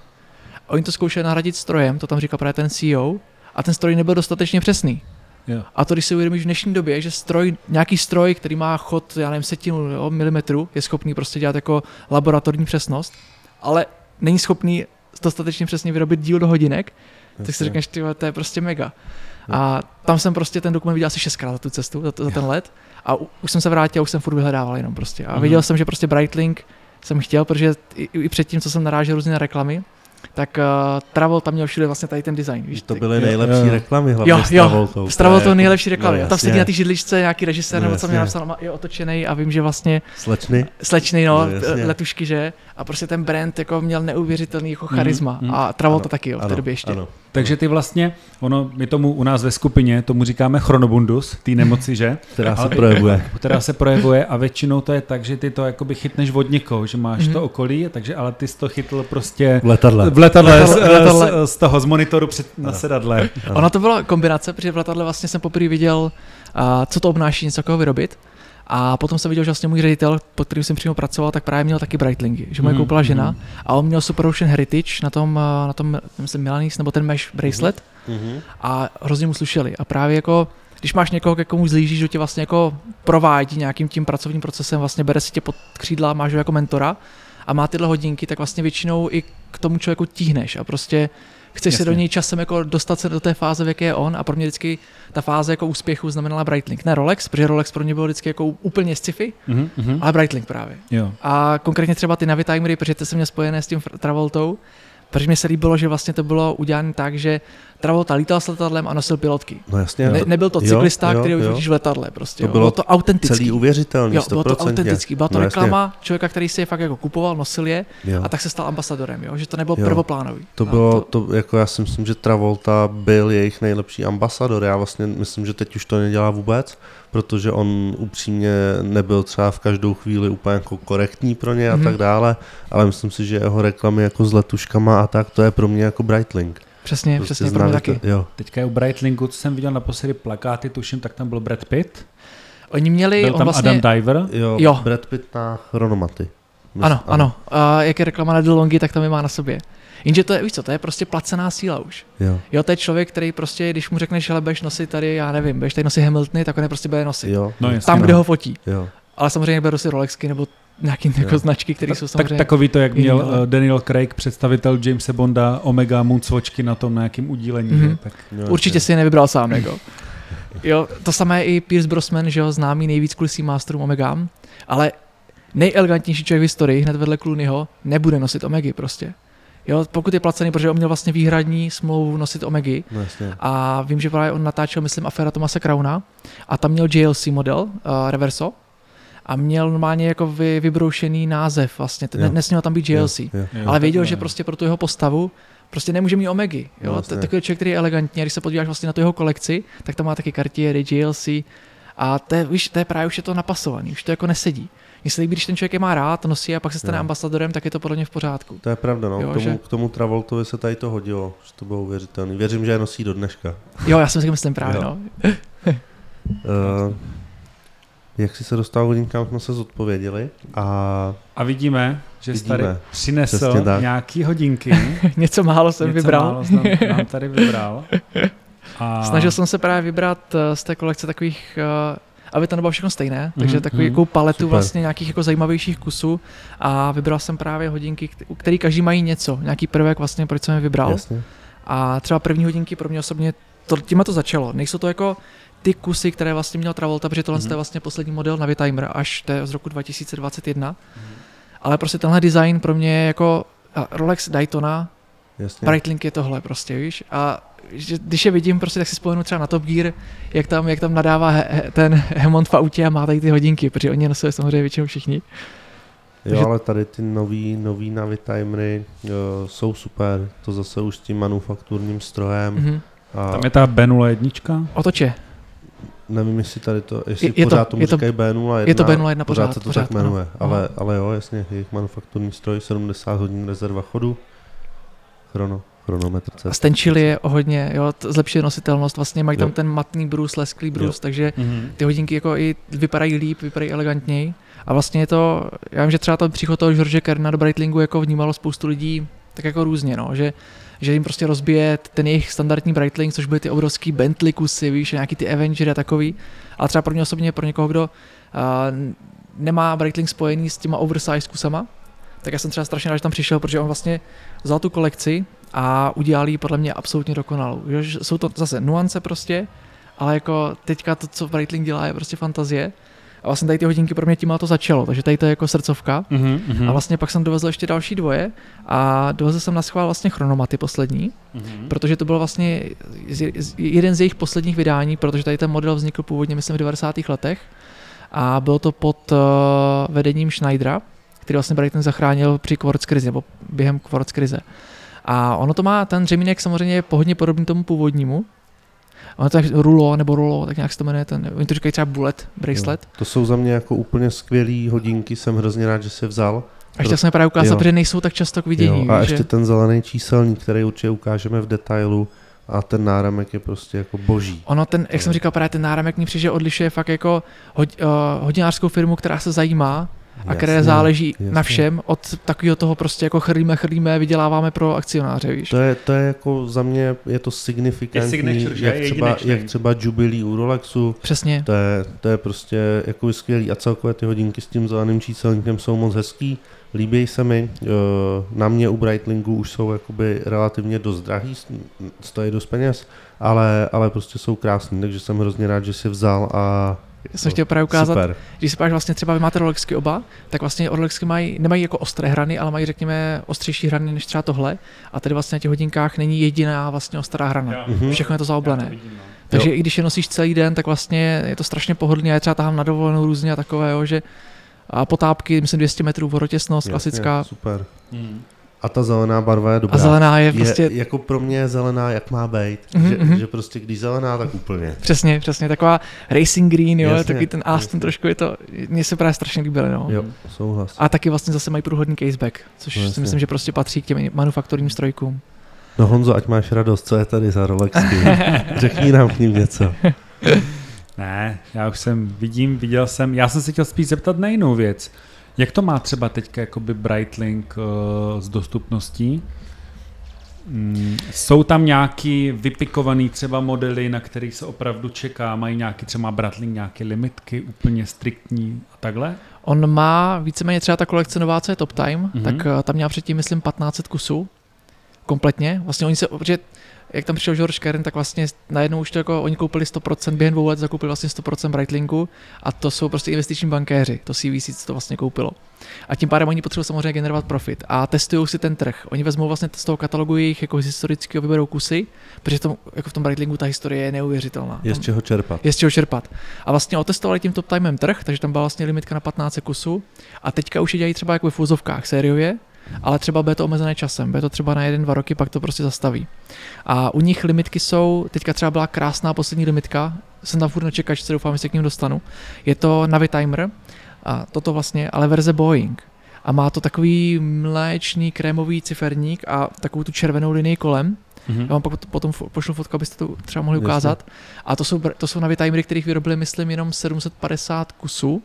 A oni to zkoušeli nahradit strojem, to tam říkal právě ten CEO, a ten stroj nebyl dostatečně přesný. Jo. A to, když si uvědomíš v dnešní době, že stroj, nějaký stroj, který má chod, já nevím, setinu jo, milimetru, je schopný prostě dělat jako laboratorní přesnost, ale není schopný dostatečně přesně vyrobit díl do hodinek, tak si řekneš, ty to je prostě mega. A tam jsem prostě ten dokument viděl asi šestkrát za tu cestu, za, za ten let. A u, už jsem se vrátil, už jsem furt vyhledával jenom prostě. A Mhm. viděl jsem, že prostě Brightlink jsem chtěl, protože i, i předtím, co jsem narážel různě na reklamy, tak uh, Travolta měl všude vlastně tady ten design. Víš, To byly Jo, nejlepší jo. reklamy, hlavně Jo, s jo, Travoltou. Stravo to je nejlepší reklamy. no, No, tam sedí na té židličce nějaký režisér, No, nebo co mě napsal, je otočený a vím, že vlastně Slečny. slečný, no, No, jasně. letušky, že? A prostě ten brand jako měl neuvěřitelný jako charisma. Mhm, A Travolta Ano, taky, jo, v té Ano, době ještě. ano. Takže ty vlastně, ono, my tomu u nás ve skupině, tomu říkáme chronobundus, té nemoci, že? Která se Ale- projevuje. která se projevuje a většinou to je tak, že ty to jakoby chytneš od někoho, že máš Mhm. to okolí, takže ale ty jsi to chytl prostě V letadle. v letadle, Letadle- z, letadle. z, z toho, z monitoru před, na sedadle. Ano. Ona to byla kombinace, protože v letadle vlastně jsem poprvé viděl, uh, co to obnáší něco takového vyrobit. A potom jsem viděl, že vlastně můj ředitel, pod kterým jsem přímo pracoval, tak právě měl taky Breitlingy, že mu je Mhm, koupila žena mhm. a on měl Super Ocean Heritage na tom, eh, na tom myslím, Milanese, nebo ten mesh bracelet Mhm. a hrozně mu slušeli. A právě jako, když máš někoho, ke komu zlížíš, že tě vlastně jako provádí nějakým tím pracovním procesem, vlastně bere si tě pod křídla, máš ho jako mentora a má tyhle hodinky, tak vlastně většinou i k tomu člověku tíhneš a prostě chceš se Jasně. do něj časem jako dostat se do té fáze, v jaké je on a pro mě vždycky ta fáze jako úspěchu znamenala Breitling. Ne Rolex, protože Rolex pro mě byl vždycky jako úplně sci-fi, Mhm, mhm. ale Breitling právě. Jo. A konkrétně třeba ty Navitimery, protože ty jsem měl spojené s tím Travoltou, protože mi se líbilo, že vlastně to bylo udělané tak, že Travolta lítal s letadlem a nosil pilotky. No jasně. Ne, to- nebyl to jo, cyklista, jo, který jo. už v letadle prostě. To jo. bylo bylo to autentický. Celý uvěřitelný, Jo, bylo to 100%. autentický. Byla to No no, jasně. reklama člověka, který si je fakt jako kupoval, nosil je Jo. a tak se stal ambasadorem, jo? že to nebylo Jo. prvoplánový. To A bylo, to, jako já si myslím, že Travolta byl jejich nejlepší ambasador. Já vlastně myslím, že teď už to nedělá vůbec, protože on upřímně nebyl třeba v každou chvíli úplně jako korektní pro ně a Mhm. tak dále, ale myslím si, že jeho reklamy jako s letuškama a tak, to je pro mě jako Breitling. Přesně, Prostě přesně, pro mě taky. To, jo. Teďka je u Breitlingu, co jsem viděl naposledy plakáty, tuším, tak tam byl Brad Pitt. Oni měli, Byl on tam vlastně, Adam Diver. Jo, Jo. Brad Pitt na chronomaty. ano, ano, a jak je reklama na DeLonghi, tak tam je má na sobě. Jenže to je, víš co, to je prostě placená síla už. Jo, Jo, to je člověk, který prostě, když mu řekneš, že budeš nosit tady, já nevím, budeš tady nosit Hamiltony, tak on je prostě bude nosit. jo, No jasně, Tam, no. kde ho fotí. jo. Ale samozřejmě beru si Rolexky nebo nějaký jako Jo. značky, které jsou Tak, samozřejmě... takový to, jak měl uh, Daniel Craig, představitel Jamesa Bonda, Omega Moonswatchky na tom nějakým udílení. Mhm. že? Tak, jo Určitě si je nevybral sám, jako. Jo, to samé i Pierce Brosnan, že jo, známý nejvíc kulisí masterům Omegám, ale nejelegantnější člověk v historii, hned vedle Clooneyho, nebude nosit Omegy prostě. Jo, pokud je placený, protože on měl vlastně výhradní smlouvu nosit Omegy No jasně. a vím, že právě on natáčel, myslím, aféra Tomase Krauna a tam měl JLC model, uh, Reverso, a měl normálně jako vy, vybroušený název vlastně, ne, nesměl tam být JLC. Jo, jo. ale věděl, že prostě pro tu jeho postavu prostě nemůže mít Omegy. Jo? Jasně. Takový člověk, který je elegantní, a když se podíváš vlastně na tu jeho kolekci, tak tam má taky Cartier, JLC a to je, víš, to je právě už je to napasovaný, už to jako nesedí. Mně se líbí, když ten člověk je má rád, nosí a pak se stane Jo. ambasadorem, tak je to podle mě v pořádku. To je pravda, no. Jo, k, tomu, že- k tomu Travoltovi se tady to hodilo, že to bylo uvěřitelné. Věřím, že je nosí do dneška. Jo, já si taky myslím právě, Jo. no. Uh, jak si se dostal k hodinkám, jsme se zodpověděli. A A vidíme, že jsi Vidíme. tady přinesl nějaký hodinky. Něco málo jsem Něco vybral. Málo jsem nám tady vybral. A... Snažil jsem se právě vybrat eh, z té kolekce takových, eh, aby to nebylo všechno stejné, takže Mhm, takový mhm. jako paletu Super. vlastně nějakých jako zajímavějších kusů a vybral jsem právě hodinky, kt- u který každý mají něco, nějaký prvek vlastně, proč jsem je vybral. jasně. A třeba první hodinky pro mě osobně, to, tím to začalo. Nejsou to jako ty kusy, které vlastně měl Travolta, protože tohle mm-hmm. je vlastně poslední model Navitimer, až to je z roku 2021. Ale prostě tenhle design pro mě je jako Rolex Daytona, jasně. Breitling je tohle prostě, víš? A že, když je vidím, prostě tak si spomenu třeba na Top Gear, jak tam, jak tam nadává he, he, ten Hemond v autě a má tady ty hodinky, protože oni je nosili samozřejmě většinou všichni. Jo, Takže- ale tady ty nový, nový Navitimery uh, jsou super. To zase už s tím manufakturním strojem. Mhm. A Tam je ta B01 jednička. Otoče. nevím, jestli tady to, jestli Je- je to- pořád tomu je to- říkají B01. je to B01 pořád pořád, se to pořád, tak jmenuje. ano. Ale, ale jo, jasně, jejich manufakturní stroj, 70 hodin rezerva chodu. Chrono, chronometr A cest. stenčili je o hodně, jo, zlepšuje nositelnost, vlastně mají tam Jo. ten matný brus, lesklý brus, Jo. takže Mhm. ty hodinky jako i vypadají líp, vypadají elegantněji. A vlastně je to, já vím, že třeba ten příchod toho George Kerna do Breitlingu jako vnímalo spoustu lidí tak jako různě, no, že, že jim prostě rozbije ten jejich standardní Breitling, což byly ty obrovský Bentley kusy, víš, nějaký ty Avenger a takový. Ale třeba pro mě osobně, pro někoho, kdo uh, nemá Breitling spojený s těma oversize kusama, tak já jsem třeba strašně rád, že tam přišel, protože on vlastně vzal tu kolekci a udělal ji podle mě absolutně dokonalou. Že jsou to zase nuance prostě, ale jako teďka to, co Breitling dělá, je prostě fantazie. A vlastně tady ty hodinky pro mě tím to začalo, takže tady to je jako srdcovka. Mhm, mhm. A vlastně pak jsem dovezl ještě další dvoje a dovezl jsem na schvál vlastně chronomaty poslední, Mhm. protože to byl vlastně jeden z jejich posledních vydání, protože tady ten model vznikl původně, myslím, v 90. letech a bylo to pod uh, vedením Schneidera, který vlastně Brighton zachránil při Quartz krizi, nebo během Quartz krize. A ono to má, ten řemínek samozřejmě je hodně podobný tomu původnímu, Ono to je rulo, nebo rulo, tak nějak se to jmenuje, ten, oni to říkají třeba bullet bracelet. Jo. To jsou za mě jako úplně skvělý hodinky, jsem hrozně rád, že se vzal. A chtěl jsem je právě ukázat, Jo. protože nejsou tak často k vidění. Jo, a že... ještě ten zelený číselník, který určitě ukážeme v detailu, a ten náramek je prostě jako boží. Ono ten, jak jsem říkal, právě ten náramek mi přijde odlišuje fakt jako hod, uh, hodinářskou firmu, která se zajímá a které Jasně, záleží jasně. na všem, od takového toho prostě jako chrlíme, chrlíme, vyděláváme pro akcionáře, víš. To je, to je jako za mě, je to signifikantní, signature, že? jak, třeba, Jedinečný. jak třeba Jubilee u Rolexu, Přesně. to je, to je prostě jako skvělý a celkově ty hodinky s tím zeleným číselníkem jsou moc hezký, líbí se mi, Eh, na mě u Breitlingu už jsou jakoby relativně dost drahý, stojí dost peněz, ale, ale prostě jsou krásný, takže jsem hrozně rád, že si vzal a Já jsem chtěl právě ukázat, super. když si páš vlastně třeba vy máte Rolexky oba, tak vlastně Rolexky mají, nemají jako ostré hrany, ale mají řekněme ostřejší hrany než třeba tohle. A tady vlastně na těch hodinkách není jediná vlastně ostrá hrana. Mhm. Všechno je to Já zaoblené. to vidím, no. Takže i když je nosíš celý den, tak vlastně je to strašně pohodlné. Já třeba tahám na dovolenou různě a takové, jo, že a potápky, myslím 200 metrů vorotěsnost, Jasně, klasická. super. Mm. A ta zelená barva je dobrá. A zelená je je, prostě jako pro mě je zelená, jak má být. Mhm, že, mhm. že prostě když zelená, tak úplně. Přesně, přesně, taková racing green, jo, Jasně, takový ten Aston jasně. trošku je to, mně se právě strašně líbilo, no. Jo, souhlas. A taky vlastně zase mají průhodný caseback, což No si myslím, že prostě patří k těm manufakturním strojkům. No Honzo, ať máš radost, co je tady za Rolexky? Řekni nám k ním něco. Ne, já už jsem, vidím, viděl jsem, já jsem se chtěl spíš zeptat na jinou věc. Jak to má třeba teďka jakoby Brightlink uh, s dostupností? Mm, jsou tam nějaký vypikovaný třeba modely, na kterých se opravdu čeká, mají nějaký třeba Breitling nějaké limitky úplně striktní a takhle? On má víceméně třeba ta kolekce nová, co je Top Time, Mhm. mm-hmm. tak eh, tam měla předtím, myslím, 1500 kusů kompletně. Vlastně oni se, protože jak tam přišel George Kern, tak vlastně najednou už to jako oni koupili 100%, během dvou let zakoupili vlastně 100% Breitlinku a to jsou prostě investiční bankéři, to CVC to vlastně koupilo. A tím pádem oni potřebují samozřejmě generovat profit a testují si ten trh. Oni vezmou vlastně z toho katalogu jejich jako historického vyberou kusy, protože v tom, jako v tom Breitlingu ta historie je neuvěřitelná. Je z čeho čerpat. je z čeho čerpat. A vlastně otestovali tím top timem trh, takže tam byla vlastně limitka na 15 kusů a teďka už je dělají třeba jako v fuzovkách sériově, ale třeba bude to omezené časem, bude to třeba na jeden, dva roky, pak to prostě zastaví. A u nich limitky jsou, teďka třeba byla krásná poslední limitka, jsem tam furt na čekačce, doufám, že se k ním dostanu. Je to Navitimer, a toto vlastně, ale verze Boeing. A má to takový mléčný krémový ciferník a takovou tu červenou linii kolem. Mhm. Já vám pak potom pošlu fotku, abyste to třeba mohli Jasně. ukázat. A to jsou, to jsou Navitimery, kterých vyrobili, myslím, jenom 750 kusů.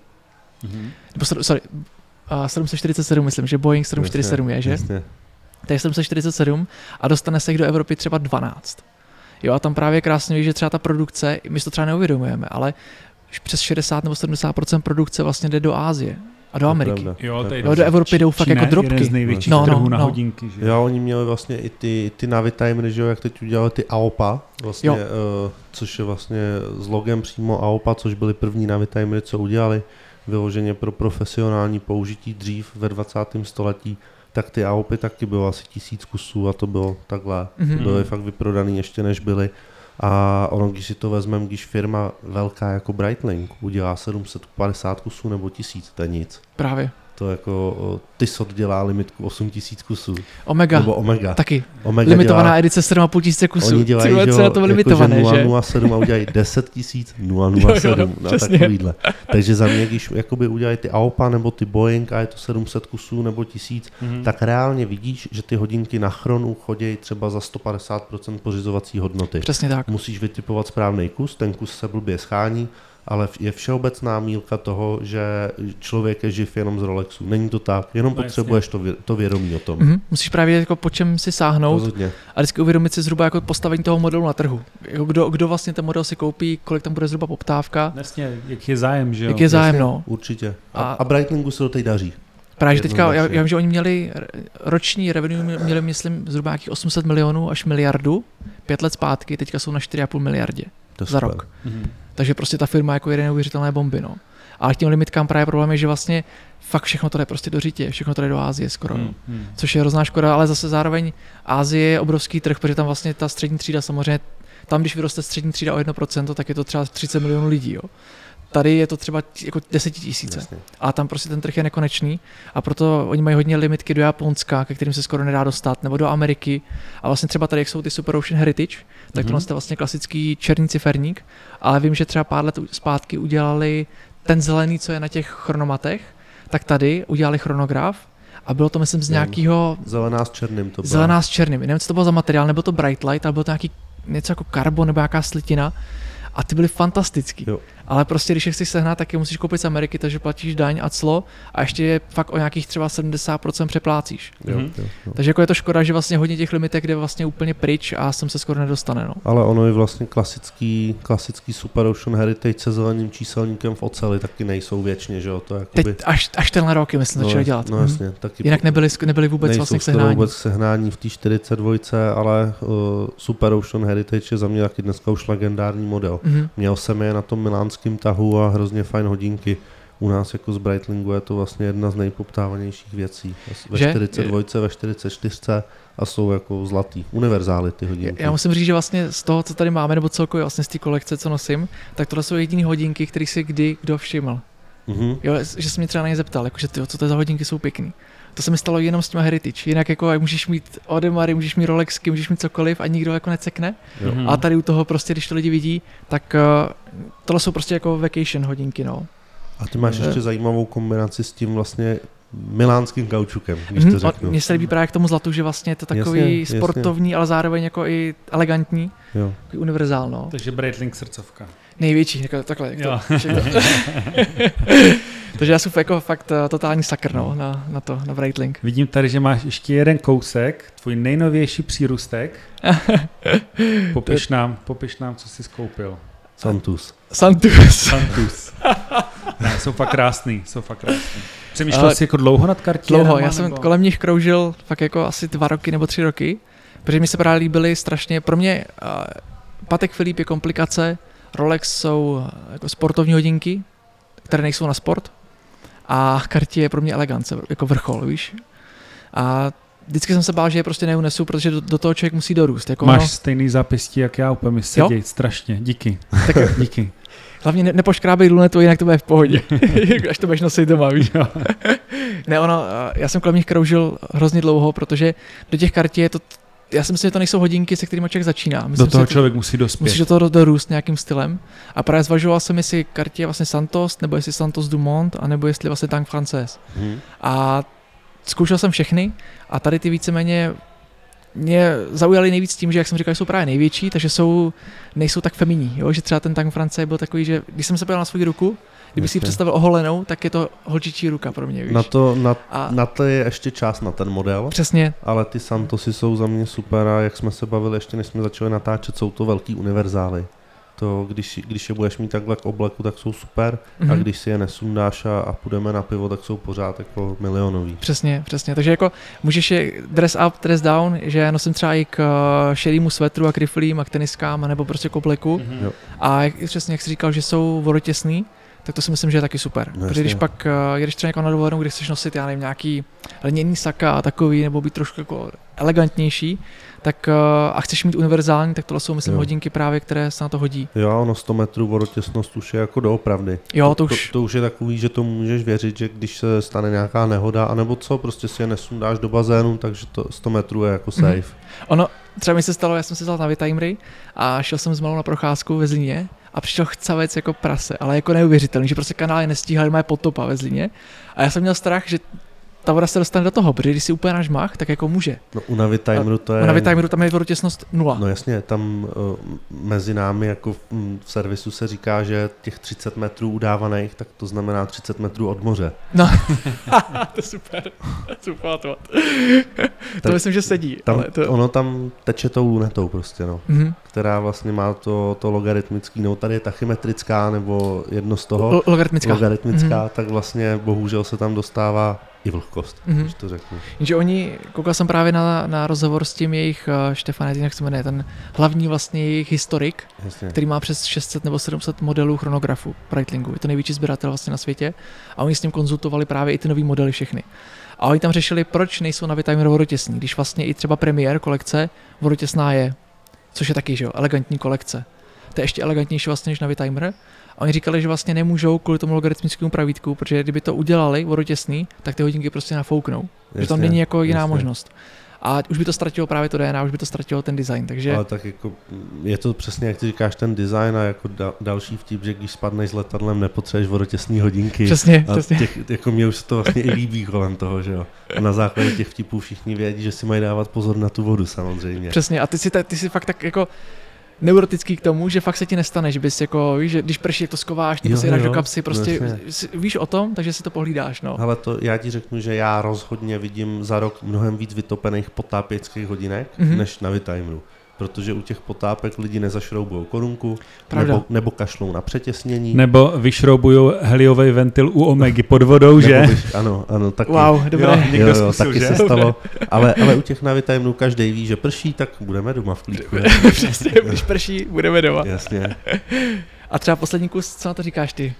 Mhm. Nebo, sorry, uh, 747, myslím, že Boeing 747 je, že? Jasně. To je 747 a dostane se jich do Evropy třeba 12. Jo, a tam právě krásně víš, že třeba ta produkce, my si to třeba neuvědomujeme, ale už přes 60 nebo 70% produkce vlastně jde do Ázie a do Ameriky. pravda. Jo, je Jo, do Evropy jdou fakt jako drobky. jeden z největších No, no, trhů na no. hodinky. Že? Jo, oni měli vlastně i ty, ty Navitimery, že jo, jak teď udělali ty AOPA, vlastně, Jo. uh, což je vlastně s logem přímo AOPA, což byly první Navitimery, co udělali, vyloženě pro profesionální použití dřív ve 20. století, tak ty AOPy taky bylo asi tisíc kusů a to bylo takhle. Mhm. Byly fakt vyprodaný ještě než byly. A ono, když si to vezmeme, když firma velká jako Breitling udělá 750 kusů nebo tisíc, to je nic. Právě. To jako Tissot dělá limitku 8000 kusů. Omega, Nebo Omega. taky. Omega Limitovaná dělá, edice 7,5 tisíce kusů. Oni dělají, vole, že, na to jako, limitované, že že? 007 a udělají 10 tisíc 007 Jo, jo, na přesně. takovýhle. Takže za mě, když jakoby udělají ty AOPA nebo ty Boeing a je to 700 kusů nebo 1000, Mhm. tak reálně vidíš, že ty hodinky na chronu chodí třeba za 150% pořizovací hodnoty. Přesně tak. Musíš vytipovat správný kus, ten kus se blbě schání, ale je všeobecná mílka toho, že člověk je živ jenom z Rolexu. Není to tak, jenom No, potřebuješ to, vě- to vědomí o tom. Mhm. Musíš právě jako po čem si sáhnout Rozhodně. a vždycky uvědomit si zhruba jako postavení toho modelu na trhu. Jako kdo, kdo vlastně ten model si koupí, kolik tam bude zhruba poptávka, Jasně, jak je zájem, že jo? jak je zájem, Jasně, no. Určitě. A, A- a Breitlingu se to teď daří. Právě, že teďka, já, já vím, že oni měli roční revenue, měli myslím zhruba nějakých 800 milionů až miliardu, pět let zpátky, teďka jsou na 4,5 miliardě To za super. rok. Mhm. Takže prostě ta firma jako jede neuvěřitelné bomby, no. Ale k těm limitkám právě problém je, že vlastně fakt všechno to jde prostě do řitě, všechno to jde do Ázie skoro. Mhm. Což je hrozná škoda, ale zase zároveň Ázie je obrovský trh, protože tam vlastně ta střední třída samozřejmě, tam když vyroste střední třída o 1%, tak je to třeba 30 milionů lidí, jo. Tady je to třeba jako 10 tisíce. Jasně. A tam prostě ten trh je nekonečný a proto oni mají hodně limitky do Japonska, ke kterým se skoro nedá dostat, nebo do Ameriky. A vlastně třeba tady, jak jsou ty Super Ocean Heritage, tak Mhm. tohle je vlastně klasický černý ciferník, ale vím, že třeba pár let zpátky udělali ten zelený, co je na těch chronomatech, tak tady udělali chronograf a bylo to, myslím, z nějakého Zelená s černým to bylo. zelená s černým. Nevím, co to bylo za materiál, nebo to Bright Light, ale bylo to nějaký něco jako karbon nebo nějaká slitina a ty byly fantastický. Jo. Ale prostě, když je chceš sehnat, tak je musíš koupit z Ameriky, takže platíš daň a clo a ještě je fakt o nějakých třeba 70% přeplácíš. Jo, Mhm. jo, jo. Takže jako je to škoda, že vlastně hodně těch limitek jde vlastně úplně pryč a sem se skoro nedostane. No. Ale ono je vlastně klasický, klasický Super Ocean Heritage se zeleným číselníkem v oceli taky nejsou věčně, že jo, to jakoby... Teď až, až tenhle rok, myslím, no, začali dělat. No Mhm. jasně, taky Jinak nebyly, nebyly vůbec vlastně k sehnání. vůbec k sehnání v té 42, ale uh, Super Ocean Heritage je za mě taky dneska už legendární model. Mhm. Měl jsem je na tom milánském tahu a hrozně fajn hodinky. U nás jako z Breitlingu je to vlastně jedna z nejpoptávanějších věcí. Ve Že? 42, ve 44 a jsou jako zlatý. Univerzály ty hodinky. Já musím říct, že vlastně z toho, co tady máme, nebo celkově vlastně z té kolekce, co nosím, tak tohle jsou jediné hodinky, které si kdy kdo všiml. Mhm. Jo, že se mě třeba na ně zeptal, jakože ty, co to za hodinky jsou pěkný. To se mi stalo jenom s těma Heritage. Jinak jako jak můžeš mít Odemary, můžeš mít Rolexky, můžeš mít cokoliv a nikdo jako necekne. Jo. Mhm. A tady u toho prostě, když to lidi vidí, tak uh, tohle jsou prostě jako vacation hodinky, no. A ty máš Eh. ještě zajímavou kombinaci s tím vlastně milánským kaučukem, když Mhm, to řeknu. Mně se líbí právě k tomu zlatu, že vlastně je to takový Jasně, jasně. sportovní, ale zároveň jako i elegantní, Jo. takový univerzál, no. Takže Breitling srdcovka. Největší, jako takhle. Jak Jo. to, všechno. Takže já jsem jako fakt eh, totální sakr, no, na, na to, na Breitling. Vidím tady, že máš ještě jeden kousek, tvůj nejnovější přírůstek. Popiš nám, popiš nám, co jsi skoupil. Santus. Santus. Santus. ne, jsou fakt krásný, jsou fakt krásný. Přemýšlel Ale- jsi jako dlouho nad kartierama? Dlouho, já jsem nebo? kolem nich kroužil fakt jako asi dva roky nebo tři roky, protože mi se právě líbily strašně, pro mě uh, Patek Filip je komplikace, Rolex jsou eh, jako sportovní hodinky, které nejsou na sport a Cartier je pro mě elegance, jako vrchol, víš. A vždycky jsem se bál, že je prostě neunesu, protože do, do toho člověk musí dorůst. Jako Máš ono- stejný zápěstí, jak já, úplně mi seděj, strašně, díky. tak díky. Hlavně ne, nepoškrábej lunetu, jinak to bude v pohodě. Až to budeš nosit doma, víš. Ne, ono, eh, já jsem kolem nich kroužil hrozně dlouho, protože do těch kartí je to, já si myslím, že to nejsou hodinky, se kterými člověk začíná. Myslím Do toho si, že člověk musí dospět. Musíš do toho dorůst nějakým stylem. A právě zvažoval jsem, jestli kartě je vlastně Santos, nebo jestli Santos Dumont, anebo jestli vlastně Tank Frances. Mhm. A zkoušel jsem všechny a tady ty víceméně mě zaujaly nejvíc tím, že jak jsem říkal, jsou právě největší, takže jsou, nejsou tak feminní, jo? že třeba ten Tank France byl takový, že když jsem se podíval na svou ruku, kdyby si představil oholenou, tak je to holčičí ruka pro mě, víš. Na to, na, a na to je ještě čas na ten model, přesně, ale ty Santosy jsou za mě super a jak jsme se bavili ještě než jsme začali natáčet, jsou to velký univerzály. To, když, když je budeš mít takhle k obleku, tak jsou super a mhm. když si je nesundáš a, a půjdeme na pivo, tak jsou pořád jako milionový. Přesně, přesně. Takže jako můžeš je dress up, dress down, že já nosím třeba i k eh, šedému svetru a k riflím a k teniskám, nebo prostě k obleku. Mhm. Jo. A jak, přesně jak jsi říkal, že jsou vodotěsný, tak to si myslím, že je taky super. No Protože když pak uh, jedeš třeba někam na dovolenou, kde chceš nosit, já nevím, nějaký lněný saka a takový, nebo být trošku jako elegantnější, tak uh, a chceš mít univerzální, tak tohle jsou, myslím, Jo. hodinky právě, které se na to hodí. Jo, ono 100 metrů vodotěsnost už je jako doopravdy. Jo, to to, už, to, to už je takový, že to můžeš věřit, že když se stane nějaká nehoda, anebo co, prostě si je nesundáš do bazénu, takže to 100 metrů je jako Mhm. safe. ono, třeba mi se stalo, já jsem se vzal na Vitimery a šel jsem s malou na procházku ve Zlíně a přišel chcavec jako prase, ale jako neuvěřitelný, že prostě kanály nestíhaly, má potopa ve Zlíně. A já jsem měl strach, že ta voda se dostane do toho, protože když si úplně nažmach, tak jako může. No u Navitimeru to je... Na Vitimeru tam je vodotěsnost nula. No jasně, tam uh, mezi námi jako v, mm, v servisu se říká, že těch 30 metrů udávaných, tak to znamená 30 metrů od moře. to je super, super to. to myslím, že sedí. Tam, ale to... Ono tam teče tou lunetou prostě, no. Mhm. Která vlastně má to, to logaritmický, no tady je tachymetrická nebo jedno z toho. Lo- Logaritmická. Logaritmická, tak vlastně bohužel se tam dostává i vlhkost, Mhm. když to řeknu. Jenže oni, koukal jsem právě na, na rozhovor s tím jejich, uh, Štefan, jak se jmenuje, ten hlavní vlastně jejich historik, Jasně. který má přes 600 nebo 700 modelů chronografu Breitlingu. Je to největší sběratel vlastně na světě a oni s ním konzultovali právě i ty nové modely všechny. A oni tam řešili, proč nejsou na Vitimer vodotěsní, když vlastně i třeba premiér kolekce vodotěsná je, což je taky, že jo, elegantní kolekce. To je ještě elegantnější vlastně než na Vitimer. A oni říkali, že vlastně nemůžou kvůli tomu logaritmickému pravítku, protože kdyby to udělali vodotěsný, tak ty hodinky prostě nafouknou. Že tam Jasně, není jako jiná jasně. možnost. A už by to ztratilo právě to DNA, už by to ztratilo ten design, takže Ale tak jako je to přesně, jak ty říkáš, ten design a jako da, další vtip, že když spadneš s letadlem, nepotřebuješ vodotěsné hodinky. přesně, A přesně. těch, jako mě už se to vlastně i líbí kolem toho, že jo. A na základě těch vtipů všichni vědí, že si mají dávat pozor na tu vodu samozřejmě. Přesně, a ty si, ta- ty si fakt tak jako neurotický k tomu, že fakt se ti nestane, že bys jako, víš, že když prší, to skováš, nebo si jo, do kapsy, prostě jasně. si- víš o tom, takže si to pohlídáš, no. Ale to já ti řeknu, že já rozhodně vidím za rok mnohem víc vytopených potápěckých hodinek, Mhm. mm-hmm. než na Vitimeru. Protože u těch potápek lidi nezašroubujou korunku, Pravda. nebo, nebo kašlou na přetěsnění. Nebo vyšroubuju heliový ventil u Omegy pod vodou, že? bych, ano, ano, taky. Wow, dobré. Jo, někdo jo, jo, zkusil, taky že? se stalo. Ale, ale u těch na Vitimeru každý ví, že prší, tak budeme doma v klídku. Přesně, když prší, budeme doma. Jasně. A třeba poslední kus, co na to říkáš ty?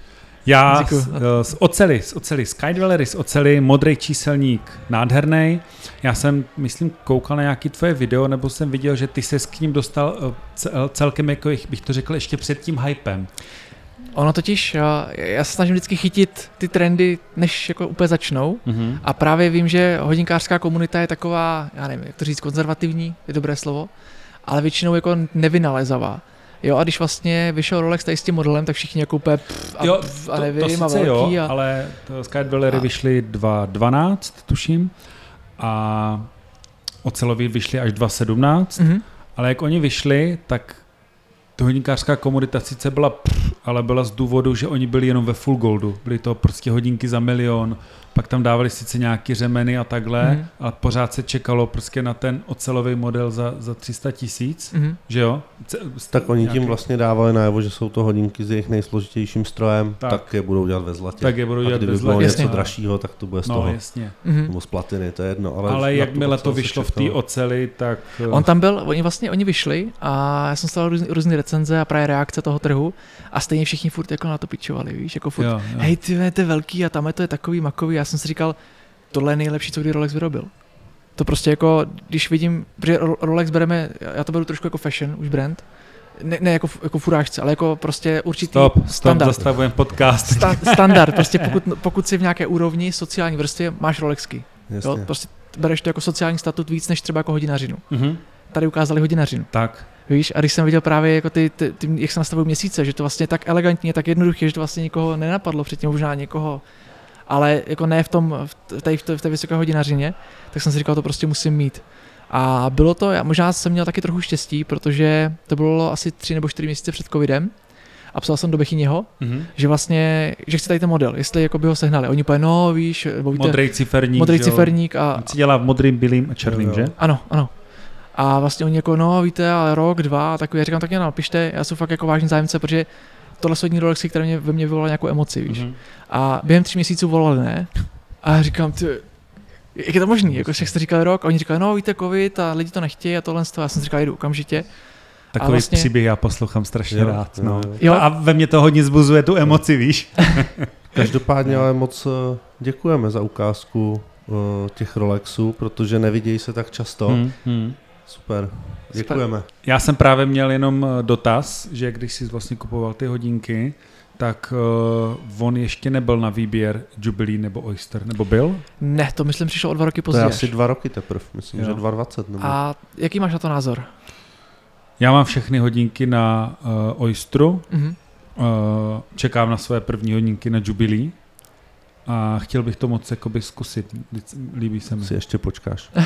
Já z, eh, z oceli, z oceli, Skydwellery z oceli, modrý číselník, nádherný. Já jsem, myslím, koukal na nějaký tvoje video, nebo jsem viděl, že ty se k ním dostal eh, cel- celkem, jako bych to řekl, ještě před tím hypem. Ono totiž, já, já se snažím vždycky chytit ty trendy, než jako úplně začnou. Mm-hmm. A právě vím, že hodinkářská komunita je taková, já nevím, jak to říct, konzervativní, je dobré slovo, ale většinou jako nevynalezavá. Jo, a když vlastně vyšel Rolex tady s tím modelem, tak všichni jako úplně pff, a, Jo, pff, a to, nevím, to a sice velký. jo, a... ale to Skydwellery A- vyšly 2.12, tuším, a ocelový vyšly až 2.17, Mhm. ale jak oni vyšli, tak to hodinkářská komunita sice byla pff, ale byla z důvodu, že oni byli jenom ve full goldu. Byly to prostě hodinky za milion, pak tam dávali sice nějaký řemeny a takhle, mm. ale pořád se čekalo prostě na ten ocelový model za, za 300 tisíc, Mhm. že jo? Ce- Tak oni tím nějaký- vlastně dávali najevo, že jsou to hodinky s jejich nejsložitějším strojem, Tak. tak, je budou dělat ve zlatě. Tak je budou a dělat kdyby bez bylo zlatě. něco Jasně. dražšího, tak to bude z No, toho. jasně. Mhm. Nebo z platiny, to je jedno. Ale, Ale jakmile to vyšlo v té oceli, tak... On tam byl, oni vlastně, oni vyšli a já jsem stál různý, různý recenze a právě reakce toho trhu a stejně všichni furt jako na to pičovali, víš, jako furt, jo, jo. hej, ty vole, to je velký a tam to je takový makový. Já jsem si říkal, tohle je nejlepší, co kdy Rolex vyrobil. To prostě jako, když vidím, protože Ro- Rolex bereme, já to beru trošku jako fashion, už brand, ne, ne jako, jako furážce, ale jako prostě určitý Stop, stop, standard. zastavujeme podcast. Sta, standard, prostě pokud, pokud si v nějaké úrovni sociální vrstvě máš Rolexky. Jo? Prostě bereš to jako sociální statut víc než třeba jako hodinařinu. Mhm. Tady ukázali hodinařinu. Tak, Víš, a když jsem viděl právě jako ty, ty, ty, jak se nastavují měsíce, že to vlastně je tak elegantně, tak jednoduché, že to vlastně nikoho nenapadlo předtím, možná někoho, ale jako ne v tom, v té, v té, v té vysoké hodinařině, tak jsem si říkal, to prostě musím mít. A bylo to, já možná jsem měl taky trochu štěstí, protože to bylo asi tři nebo čtyři měsíce před covidem a psal jsem do Bechyněho, mhm. že vlastně, že chci tady ten model, jestli jako by ho sehnali. Oni úplně, no víš, nebo víte, modrý ciferník. modrý ciferník a, On si dělá v modrým, bílým a černým, Jo, jo. že? ano, ano. A vlastně oni jako, no víte, ale rok, dva, a takový, já říkám, tak mě napište, já jsem fakt jako vážný zájemce, protože tohle jsou jední Rolexy, které mě, ve mně vyvolaly nějakou emoci, víš. Mhm. A během tří měsíců volali, ne? A já říkám, ty, jak je to možný? Jako jste říkali rok, a oni říkali, no víte, covid a lidi to nechtějí a tohle z toho. Já jsem říkal, jdu okamžitě. Takový vlastně- příběh já poslouchám strašně Jo, rád. No. jo. Jo. A ve mně to hodně zbuzuje tu emoci, víš? Každopádně ale moc eh, děkujeme za ukázku eh, těch Rolexů, protože nevidějí se tak často. Hmm, hmm. Super, děkujeme. Já jsem právě měl jenom eh, dotaz, že když jsi vlastně kupoval ty hodinky, tak uh, on ještě nebyl na výběr Jubilee nebo Oyster, nebo byl? Ne, to myslím přišlo o dva roky To je později. asi dva roky teprve, myslím, Jo. že 2,20 nebo... A jaký máš na to názor? Já mám všechny hodinky na uh, Oysteru, Mhm. uh, čekám na své první hodinky na Jubilee a chtěl bych to moc jakoby zkusit, líbí se mi. si ještě počkáš.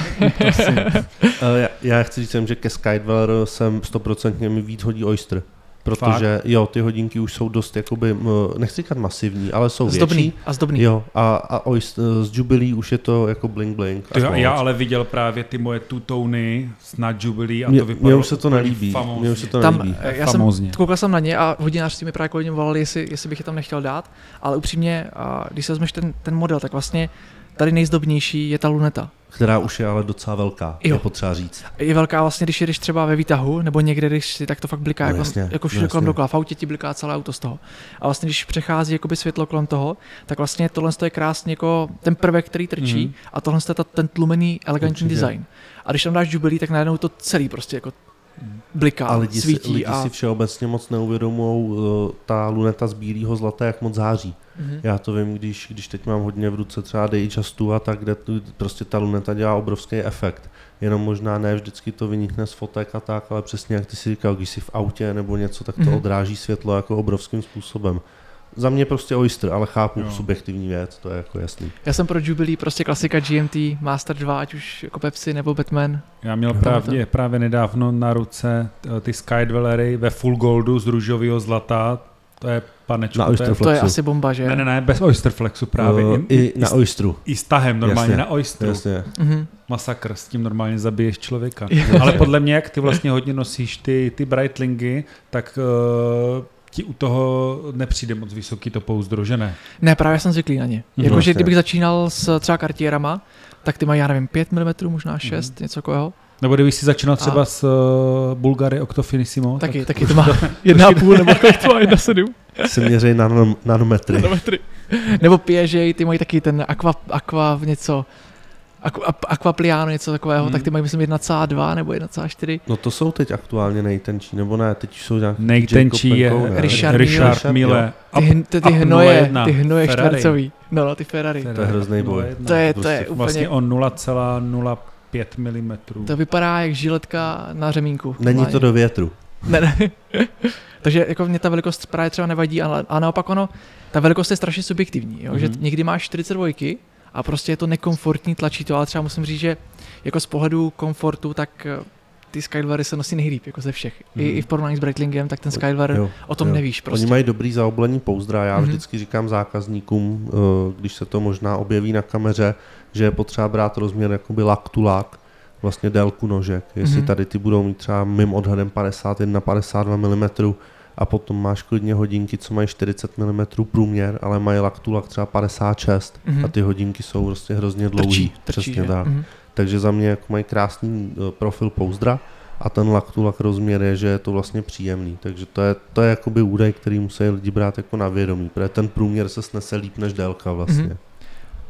Já, já chci říct, že ke Skydweller jsem 100% mi víc hodí Oyster. Protože jo, ty hodinky už jsou dost jakoby, nechci říkat masivní, ale jsou Zdobný větší. a zdobný. Jo, a, a Oyster, z Jubilee už je to jako bling bling. Ty, já ale viděl právě ty moje two-tony na Jubilee a Mně- to mně vypadalo už se to nelíbí, famózně. mně už se to Tam, nelíbí. eh, já jsem, koukal jsem na ně a hodinářství mi právě němu volali, jestli, jestli bych je tam nechtěl dát, ale upřímně, a když se vezmeš ten, ten model, tak vlastně tady nejzdobnější je ta luneta. Která už je ale docela velká, Jo. je potřeba říct. Je velká vlastně, když jedeš třeba ve výtahu, nebo někde, když si, tak to fakt bliká, No jako, jasně, jako no všude kolem jasně. dokola, v autě ti bliká celé auto z toho. A vlastně, když přechází jakoby světlo kolem toho, tak vlastně tohle je krásně jako ten prvek, který trčí, Mhm. a tohle je ta, ten tlumený, elegantní Určitě. design. A když tam dáš Jubilee, tak najednou to celý prostě jako bliká, A lidi, si, svítí lidi a... si všeobecně moc neuvědomují ta luneta z bílého zlata, jak moc září. Mhm. Já to vím, když, když teď mám hodně v ruce třeba Datejust a tak, kde tu, prostě ta luneta dělá obrovský efekt. Jenom možná ne vždycky to vynikne z fotek a tak, ale přesně jak ty si říkal, když jsi v autě nebo něco, tak to Mhm. odráží světlo jako obrovským způsobem. za mě prostě Oyster, ale chápu Jo. subjektivní věc, to je jako jasný. Já jsem pro Jubilee prostě klasika GMT, Master 2, ať už jako Pepsi nebo Batman. Já měl právě, právě nedávno na ruce eh, ty Skydwellery ve full goldu z růžového zlata. To je panečku. Na to je, Oyster To je asi bomba, že? ne, ne, ne, bez Oysterflexu právě. Uh, I, I na Oysteru, I s tahem normálně Jasně. na Oysteru. jasně. Mhm. Masakr, s tím normálně zabiješ člověka. Jo. Ale podle mě, jak ty vlastně hodně nosíš ty, ty Breitlingy, tak uh, ti u toho nepřijde moc vysoký to pouzdro, že ne? Ne, právě jsem zvyklý na ně. Mhm. Jakože kdybych začínal s třeba kartierama, tak ty mají, já nevím, 5 mm, možná 6, Mhm. něco takového. Nebo kdybych si začínal třeba A- s uh, Bulgary Octofinissimo, Taky, tak taky to má 1,5 nebo kolik to má 1,7 Se měří nanom, nanometry. nanometry. Nebo Piaget, ty mají taky ten aqua, aqua něco, aqua, aquapliano, něco takového, Mhm. tak ty mají myslím 1,2 nebo 1,4. No to jsou teď aktuálně nejtenčí, nebo ne, teď už jsou nějaký nejtenčí je ne? Richard Richard Mille. Ty, ty, ty hnoje, 01, ty hnoje Ferrari. čtvercový. No, no, ty Ferrari. To je hrozný boj. 01. To je, to je prostě úplně, Vlastně o 0,05 mm. to vypadá jak žiletka na řemínku. Není to do větru. Ne, ne. Takže jako mě ta velikost právě třeba nevadí, ale a naopak ono, ta velikost je strašně subjektivní, jo? Mm-hmm. že Mhm. někdy máš 42 a prostě je to nekomfortní, tlačí to, ale třeba musím říct, že jako z pohledu komfortu, tak ty Skydwery se nosí nejlíp, jako ze všech. Mm-hmm. I, Mhm. I v porovnání s Breitlingem, tak ten Skydwear, Jo, o tom jo. nevíš prostě. Oni mají dobrý zaoblení pouzdra, já Mhm. vždycky říkám zákazníkům, eh, když se to možná objeví na kameře, že je potřeba brát rozměr jakoby lak to lak, vlastně délku nožek. Jestli Mhm. tady ty budou mít třeba mým odhadem 51-52 mm a potom máš klidně hodinky, co mají 40 mm průměr, ale mají lak to lak třeba 56 Mhm. a ty hodinky jsou prostě hrozně trčí, trčí, Přesně že? tak. Mhm. Takže za mě jako mají krásný eh, profil pouzdra a ten lak lak rozměr je, že je to vlastně příjemný. Takže to je, to je jakoby údaj, který musí lidi brát jako na vědomí, protože ten průměr se snese líp než délka vlastně. Mhm.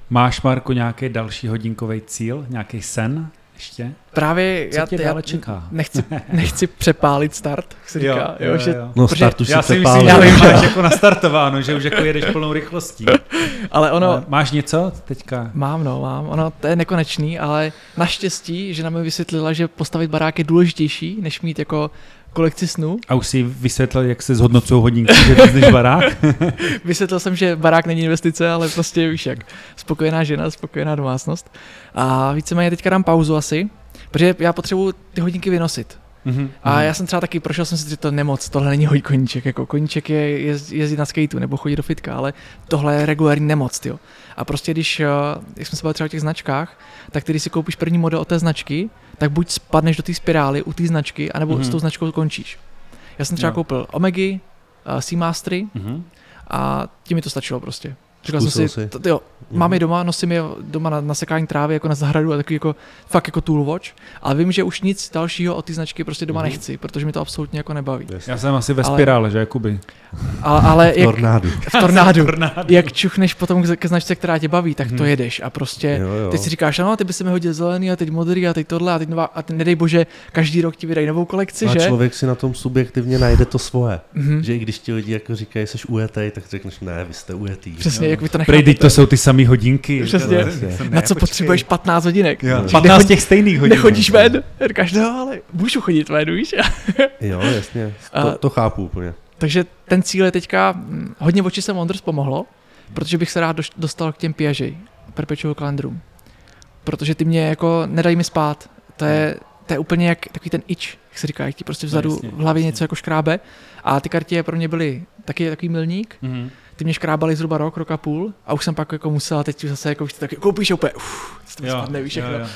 Máš, Marko, nějaký další hodinkový cíl? Nějaký sen ještě? Právě Co já, tě já dále čeká? nechci, nechci přepálit start, jak se říká, jo, že, No Protože start už Já si myslím, Já vím, máš jo. jako nastartováno, že už jako jedeš plnou rychlostí. ale ono, Ale Máš něco teďka? Mám, no, mám. Ono to je nekonečný, ale naštěstí, že nám vysvětlila, že postavit barák je důležitější, než mít jako kolekci snů. A už si vysvětlil, jak se zhodnocují hodinky, že víc než barák? Vysvětlil jsem, že barák není investice, ale prostě víš jak, spokojená žena, spokojená domácnost. A víceméně teďka dám pauzu asi, protože já potřebuji ty hodinky vynosit. Mhm. A já jsem třeba taky prošel jsem si, že to nemoc, tohle není hoj koníček, jako koníček je jezd, jezdit na skateu nebo chodit do fitka, ale tohle je regulární nemoc, jo. A prostě když, eh, jak jsme se bavili třeba o těch značkách, tak když si koupíš první model od té značky, tak buď spadneš do té spirály u té značky, anebo Mhm. mm-hmm. s tou značkou končíš. Já jsem třeba Jo. koupil Omegy, uh, Seamastery Mhm. a tím mi to stačilo prostě. Říkal jsem Zkusil si, jsi? to, to jo, Mhm. mám je doma, nosím je doma na, na sekání trávy jako na zahradu a takový jako, fakt jako toolwatch, ale vím, že už nic dalšího od té značky prostě doma Mhm. nechci, protože mi to absolutně jako nebaví. Jasně. Já jsem asi ve Ale- spirále, že Jakuby? Ale, ale jak, Tornádu. v tornádu, Tornádo. jak čuchneš potom ke ke značce, která tě baví, tak to Mhm. jedeš a prostě Jo, jo. Teď si říkáš, ano, ty by se mi hodil zelený a teď modrý a teď tohle a teď nová, a teď nedej bože, každý rok ti vydají novou kolekci, a že? člověk si na tom subjektivně najde to svoje. Mhm. Že i když ti lidi jako říkají, jsi ujetej, tak řekneš, ne, vy jste ujetý. Přesně, Jo. jak vy to nechápete. to jsou ty samé hodinky. Přesně. To- Na co počkej. potřebuješ 15 hodinek? Jo, Když 15 těch stejných hodinek. Nechodíš ven? Říkáš, no ale můžu chodit ven, víš? Jo, jasně, to, to chápu úplně. Takže ten cíl je teďka, hm, hodně oči se Wonders pomohlo, protože bych se rád dostal k těm Piaget, Perpetual Calendrům. Protože ty mě jako nedají mi spát. To je, to je úplně jak takový ten itch, jak se říká, jak ti prostě vzadu jasně, v hlavě jasně. něco jako škrábe. A ty kartě pro mě byly taky takový milník. Mhm. Ty mě škrábali zhruba rok, rok a půl a už jsem pak jako musel, teď už zase jako už taky koupíš a úplně, uf, z toho Jo, spadne, víš, jo, všechno. jo.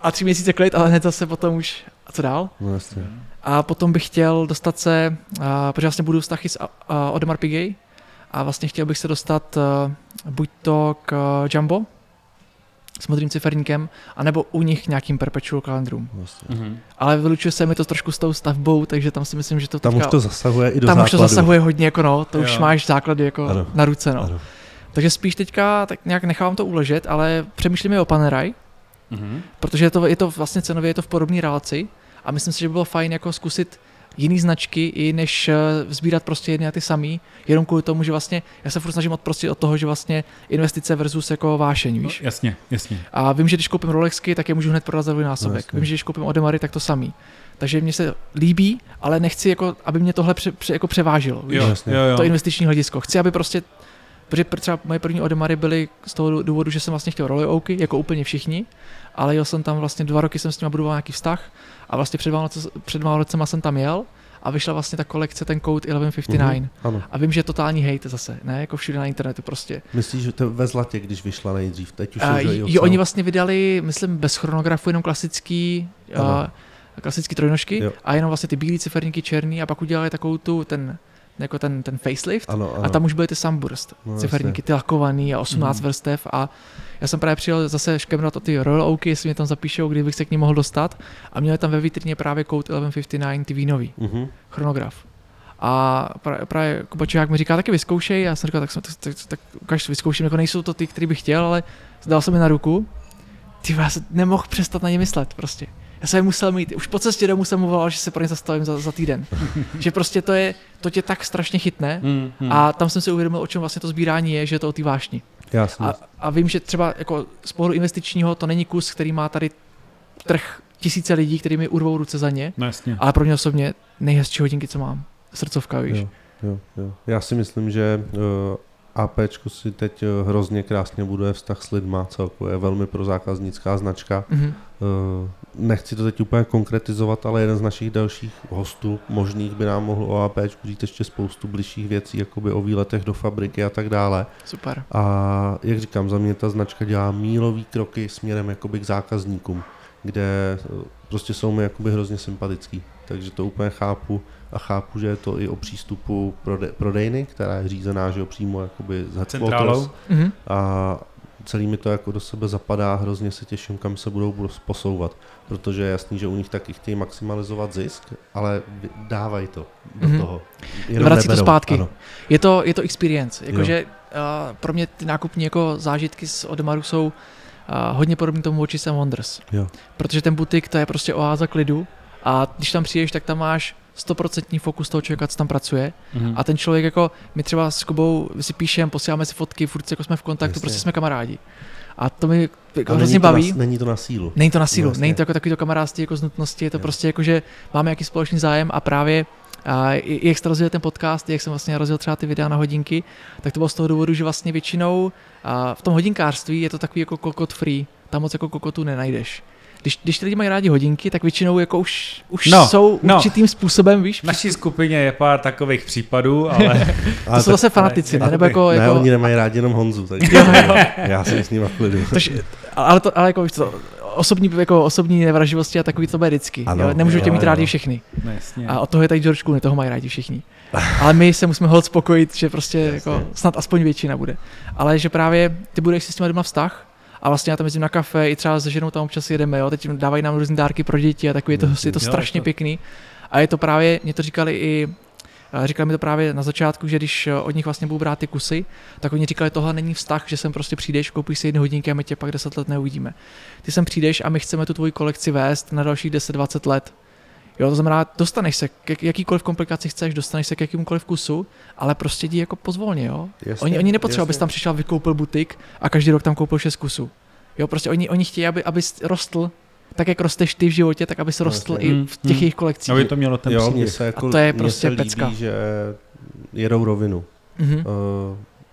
A tři měsíce klid, ale hned zase potom už, a co dál? No, jasně. A potom bych chtěl dostat se, a, protože vlastně budu vztahy s a, Odemar Pigay a vlastně chtěl bych se dostat a, buď to k a, Jumbo s modrým ciferníkem, anebo u nich nějakým perpetual calendrům. Vlastně. Mhm. Ale vylučuje se mi to trošku s tou stavbou, takže tam si myslím, že to Tam teďka, už to zasahuje i do tam už to základu. zasahuje hodně, jako no, to už Jo. máš základy jako Ano. na ruce, no. Ano. Takže spíš teďka tak nějak nechávám to uležet, ale přemýšlím i o Panerai, Mhm. protože je to, je to vlastně cenově je to v podobné relaci a myslím si, že by bylo fajn jako zkusit jiný značky, i než eh, sbírat prostě jedny a ty samý, jenom kvůli tomu, že vlastně já se furt snažím odprostit od toho, že vlastně investice versus jako vášeň, víš. No, jasně, jasně. A vím, že když koupím Rolexky, tak je můžu hned prodat za násobek. jasně. vím, že když koupím Odemary, tak to samý. Takže mně se líbí, ale nechci, jako, aby mě tohle pře, pře, jako převážilo. Víš? Jo, Jasně. jo, jo. To investiční hledisko. Chci, aby prostě Protože pr- třeba moje první Odemary byly z toho důvodu, že jsem vlastně chtěl Oaky, jako úplně všichni, ale jel jsem tam vlastně dva roky jsem s nimi budoval nějaký vztah a vlastně před Vánoce, před Vánocema jsem tam jel a vyšla vlastně ta kolekce, ten Code 1159. Mhm, Ano. A vím, že je totální hate zase, ne, jako všude na internetu prostě. Myslíš, že to ve zlatě, když vyšla nejdřív, teď už i jo, ocel? oni vlastně vydali, myslím, bez chronografu, jenom klasický, Ano. uh, klasický trojnožky Jo. a jenom vlastně ty bílé ciferníky černý a pak udělali takovou tu, ten, jako ten, ten facelift Ano, ano. a tam už byly ty sunburst, No, ciferníky, ty lakovaný a 18 Mhm. vrstev a já jsem právě přijel zase škemrat o ty Royal Oaky, jestli mě tam zapíšou, kdybych se k ní mohl dostat a měli tam ve vitrině právě Code 1159, ty vínový, Mhm. chronograf. A pra- právě Kuba Čihák mi říká, taky vyzkoušej, já jsem říkal, tak, tak, tak, tak ukaž, vyzkouším, jako nejsou to ty, který bych chtěl, ale dal jsem mi na ruku. Ty já jsem nemohl přestat na ně myslet prostě. Já jsem musel mít, už po cestě domů jsem volal, že se pro ně zastavím za, za týden. že prostě to je, to tě tak strašně chytne. Hmm, hmm. A tam jsem si uvědomil, o čem vlastně to sbírání je, že je to o té vášni. Jasně. A, a vím, že třeba jako z pohledu investičního to není kus, který má tady trh tisíce lidí, který mi urvou ruce za ně, No jasně. ale pro mě osobně nejhezčí hodinky, co mám. Srdcovka, víš. Jo, jo, jo. Já si myslím, že uh, APčko si teď uh, hrozně krásně buduje vztah s lidma, celkově je velmi pro zákaznická značka. Mhm. Uh, nechci to teď úplně konkretizovat, ale jeden z našich dalších hostů možných by nám mohl o APčku říct ještě spoustu bližších věcí, jakoby o výletech do fabriky a tak dále. Super. A jak říkám, za mě ta značka dělá mílový kroky směrem jakoby k zákazníkům, kde eh, prostě jsou mi jakoby hrozně sympatický. Takže to úplně chápu a chápu, že je to i o přístupu prode- prodejny, která je řízená, že jo, přímo jakoby z headquarters. Centrálou. Mhm. A celý mi to jako do sebe zapadá, hrozně se těším, kam se budou posouvat, protože je jasný, že u nich taky chtějí maximalizovat zisk, ale dávají to do Mhm. toho. Jenom Vrací to neberou. zpátky. Ano. Je to, je to experience. Jakože uh, pro mě ty nákupní jako zážitky z Odemaru jsou uh, hodně podobné tomu Watches and Wonders. Jo. Protože ten butik to je prostě oáza klidu a když tam přijdeš, tak tam máš 100% fokus toho člověka, co tam pracuje. Mhm. A ten člověk jako, my třeba s Kubou si píšeme, posíláme si fotky, furt jako jsme v kontaktu, Jasně. prostě jsme kamarádi. A to mi jako hrozně baví. Na, není to na sílu. Není to na sílu, jasně. není to jako takový to kamarádství jako z nutnosti, je to Jo. prostě jako, že máme jaký společný zájem a právě a jak jste rozjel ten podcast, jak jsem vlastně rozjel třeba ty videa na hodinky, tak to bylo z toho důvodu, že vlastně většinou a v tom hodinkářství je to takový jako kokot free, tam moc jako kokotu nenajdeš. Když, když ty lidi mají rádi hodinky, tak většinou jako už, už No, jsou no. určitým způsobem, víš, V naší skupině je pár takových případů, ale to jsou zase fanatici, ne? ale- Nebo jako, ne, jako oni nemají rádi jenom Honzu, takže Jo, jo. já jsem s ním v klidu. Tož, ale, to, ale jako, víš co, osobní, jako osobní nevraživosti a takový to bude vždycky. Ano, jo? Nemůžu tě jo, mít jo. rádi všichni. no, jasně. A od toho je tady George Clooney, toho mají rádi všichni. Ale my se musíme hod spokojit, že prostě jako, snad aspoň většina bude. Ale že právě ty budeš si s těma doma vztah a vlastně já tam jezdím na kafe, i třeba se ženou tam občas jedeme, jo, teď dávají nám různé dárky pro děti a takový, je to, je to strašně pěkný. A je to právě, mě to říkali i Říkali mi to právě na začátku, že když od nich vlastně budou brát ty kusy, tak oni říkali, tohle není vztah, že sem prostě přijdeš, koupíš si jedny hodinky a my tě pak 10 let neuvidíme. Ty sem přijdeš a my chceme tu tvoji kolekci vést na dalších 10-20 let. Jo, to znamená, dostaneš se k jak- jakýkoliv komplikaci chceš, dostaneš se k jakýmkoliv kusu, ale prostě jdi jako pozvolně, jo. Jasně, Oni, oni nepotřebují, abys tam přišel vykoupil butik a každý rok tam koupil 6 kusů. Jo, prostě oni, oni chtějí, aby, abys rostl tak, jak rosteš ty v životě, tak abys No, rostl jasně. i Mm, v těch mm. jejich kolekcích. Aby to mělo ten jo, příběh. se, jako, A to je prostě se líbí, pecka. že jedou rovinu. Mhm. Uh,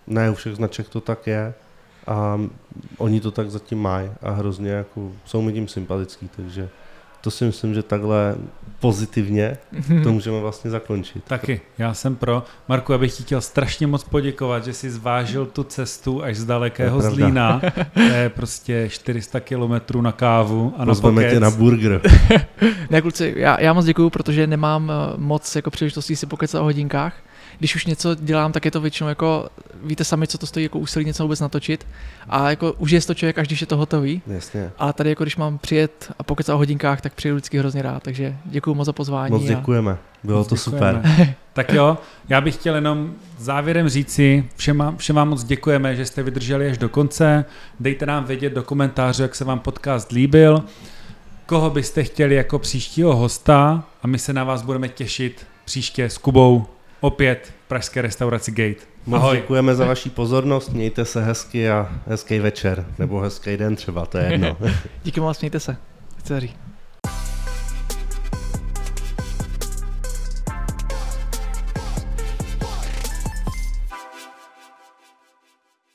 ne u všech značek to tak je a oni to tak zatím mají a hrozně jako jsou mi tím sympatický, takže to si myslím, že takhle pozitivně Mhm. to můžeme vlastně zakončit. Taky, já jsem pro. Marku, já bych ti chtěl strašně moc poděkovat, že jsi zvážil tu cestu až z dalekého To. Zlína. To je prostě 400 kilometrů na kávu a na Pozveme pokec. tě na burger. Ne, kluci, já, já moc děkuju, protože nemám eh, moc jako příležitostí si pokecat o hodinkách. Když už něco dělám, tak je to většinou jako, víte sami, co to stojí jako úsilí něco vůbec natočit. A jako užije si to člověk, až když je to hotový. Jasně. Ale tady jako když mám přijet a pokecat o hodinkách, tak přijedu vždycky hrozně rád. Takže děkuji moc za pozvání. Moc a- děkujeme. Bylo Moc to děkujeme. super. Tak jo, já bych chtěl jenom závěrem říci, všem, všem vám moc děkujeme, že jste vydrželi až do konce. Dejte nám vědět do komentářů, jak se vám podcast líbil. koho byste chtěli jako příštího hosta a my se na vás budeme těšit příště s Kubou opět v pražské restauraci Gate. Moc Ahoj. děkujeme za vaši pozornost, mějte se hezky a hezký večer, nebo hezký den třeba, to je jedno. Díky moc, mějte se. Chci říct.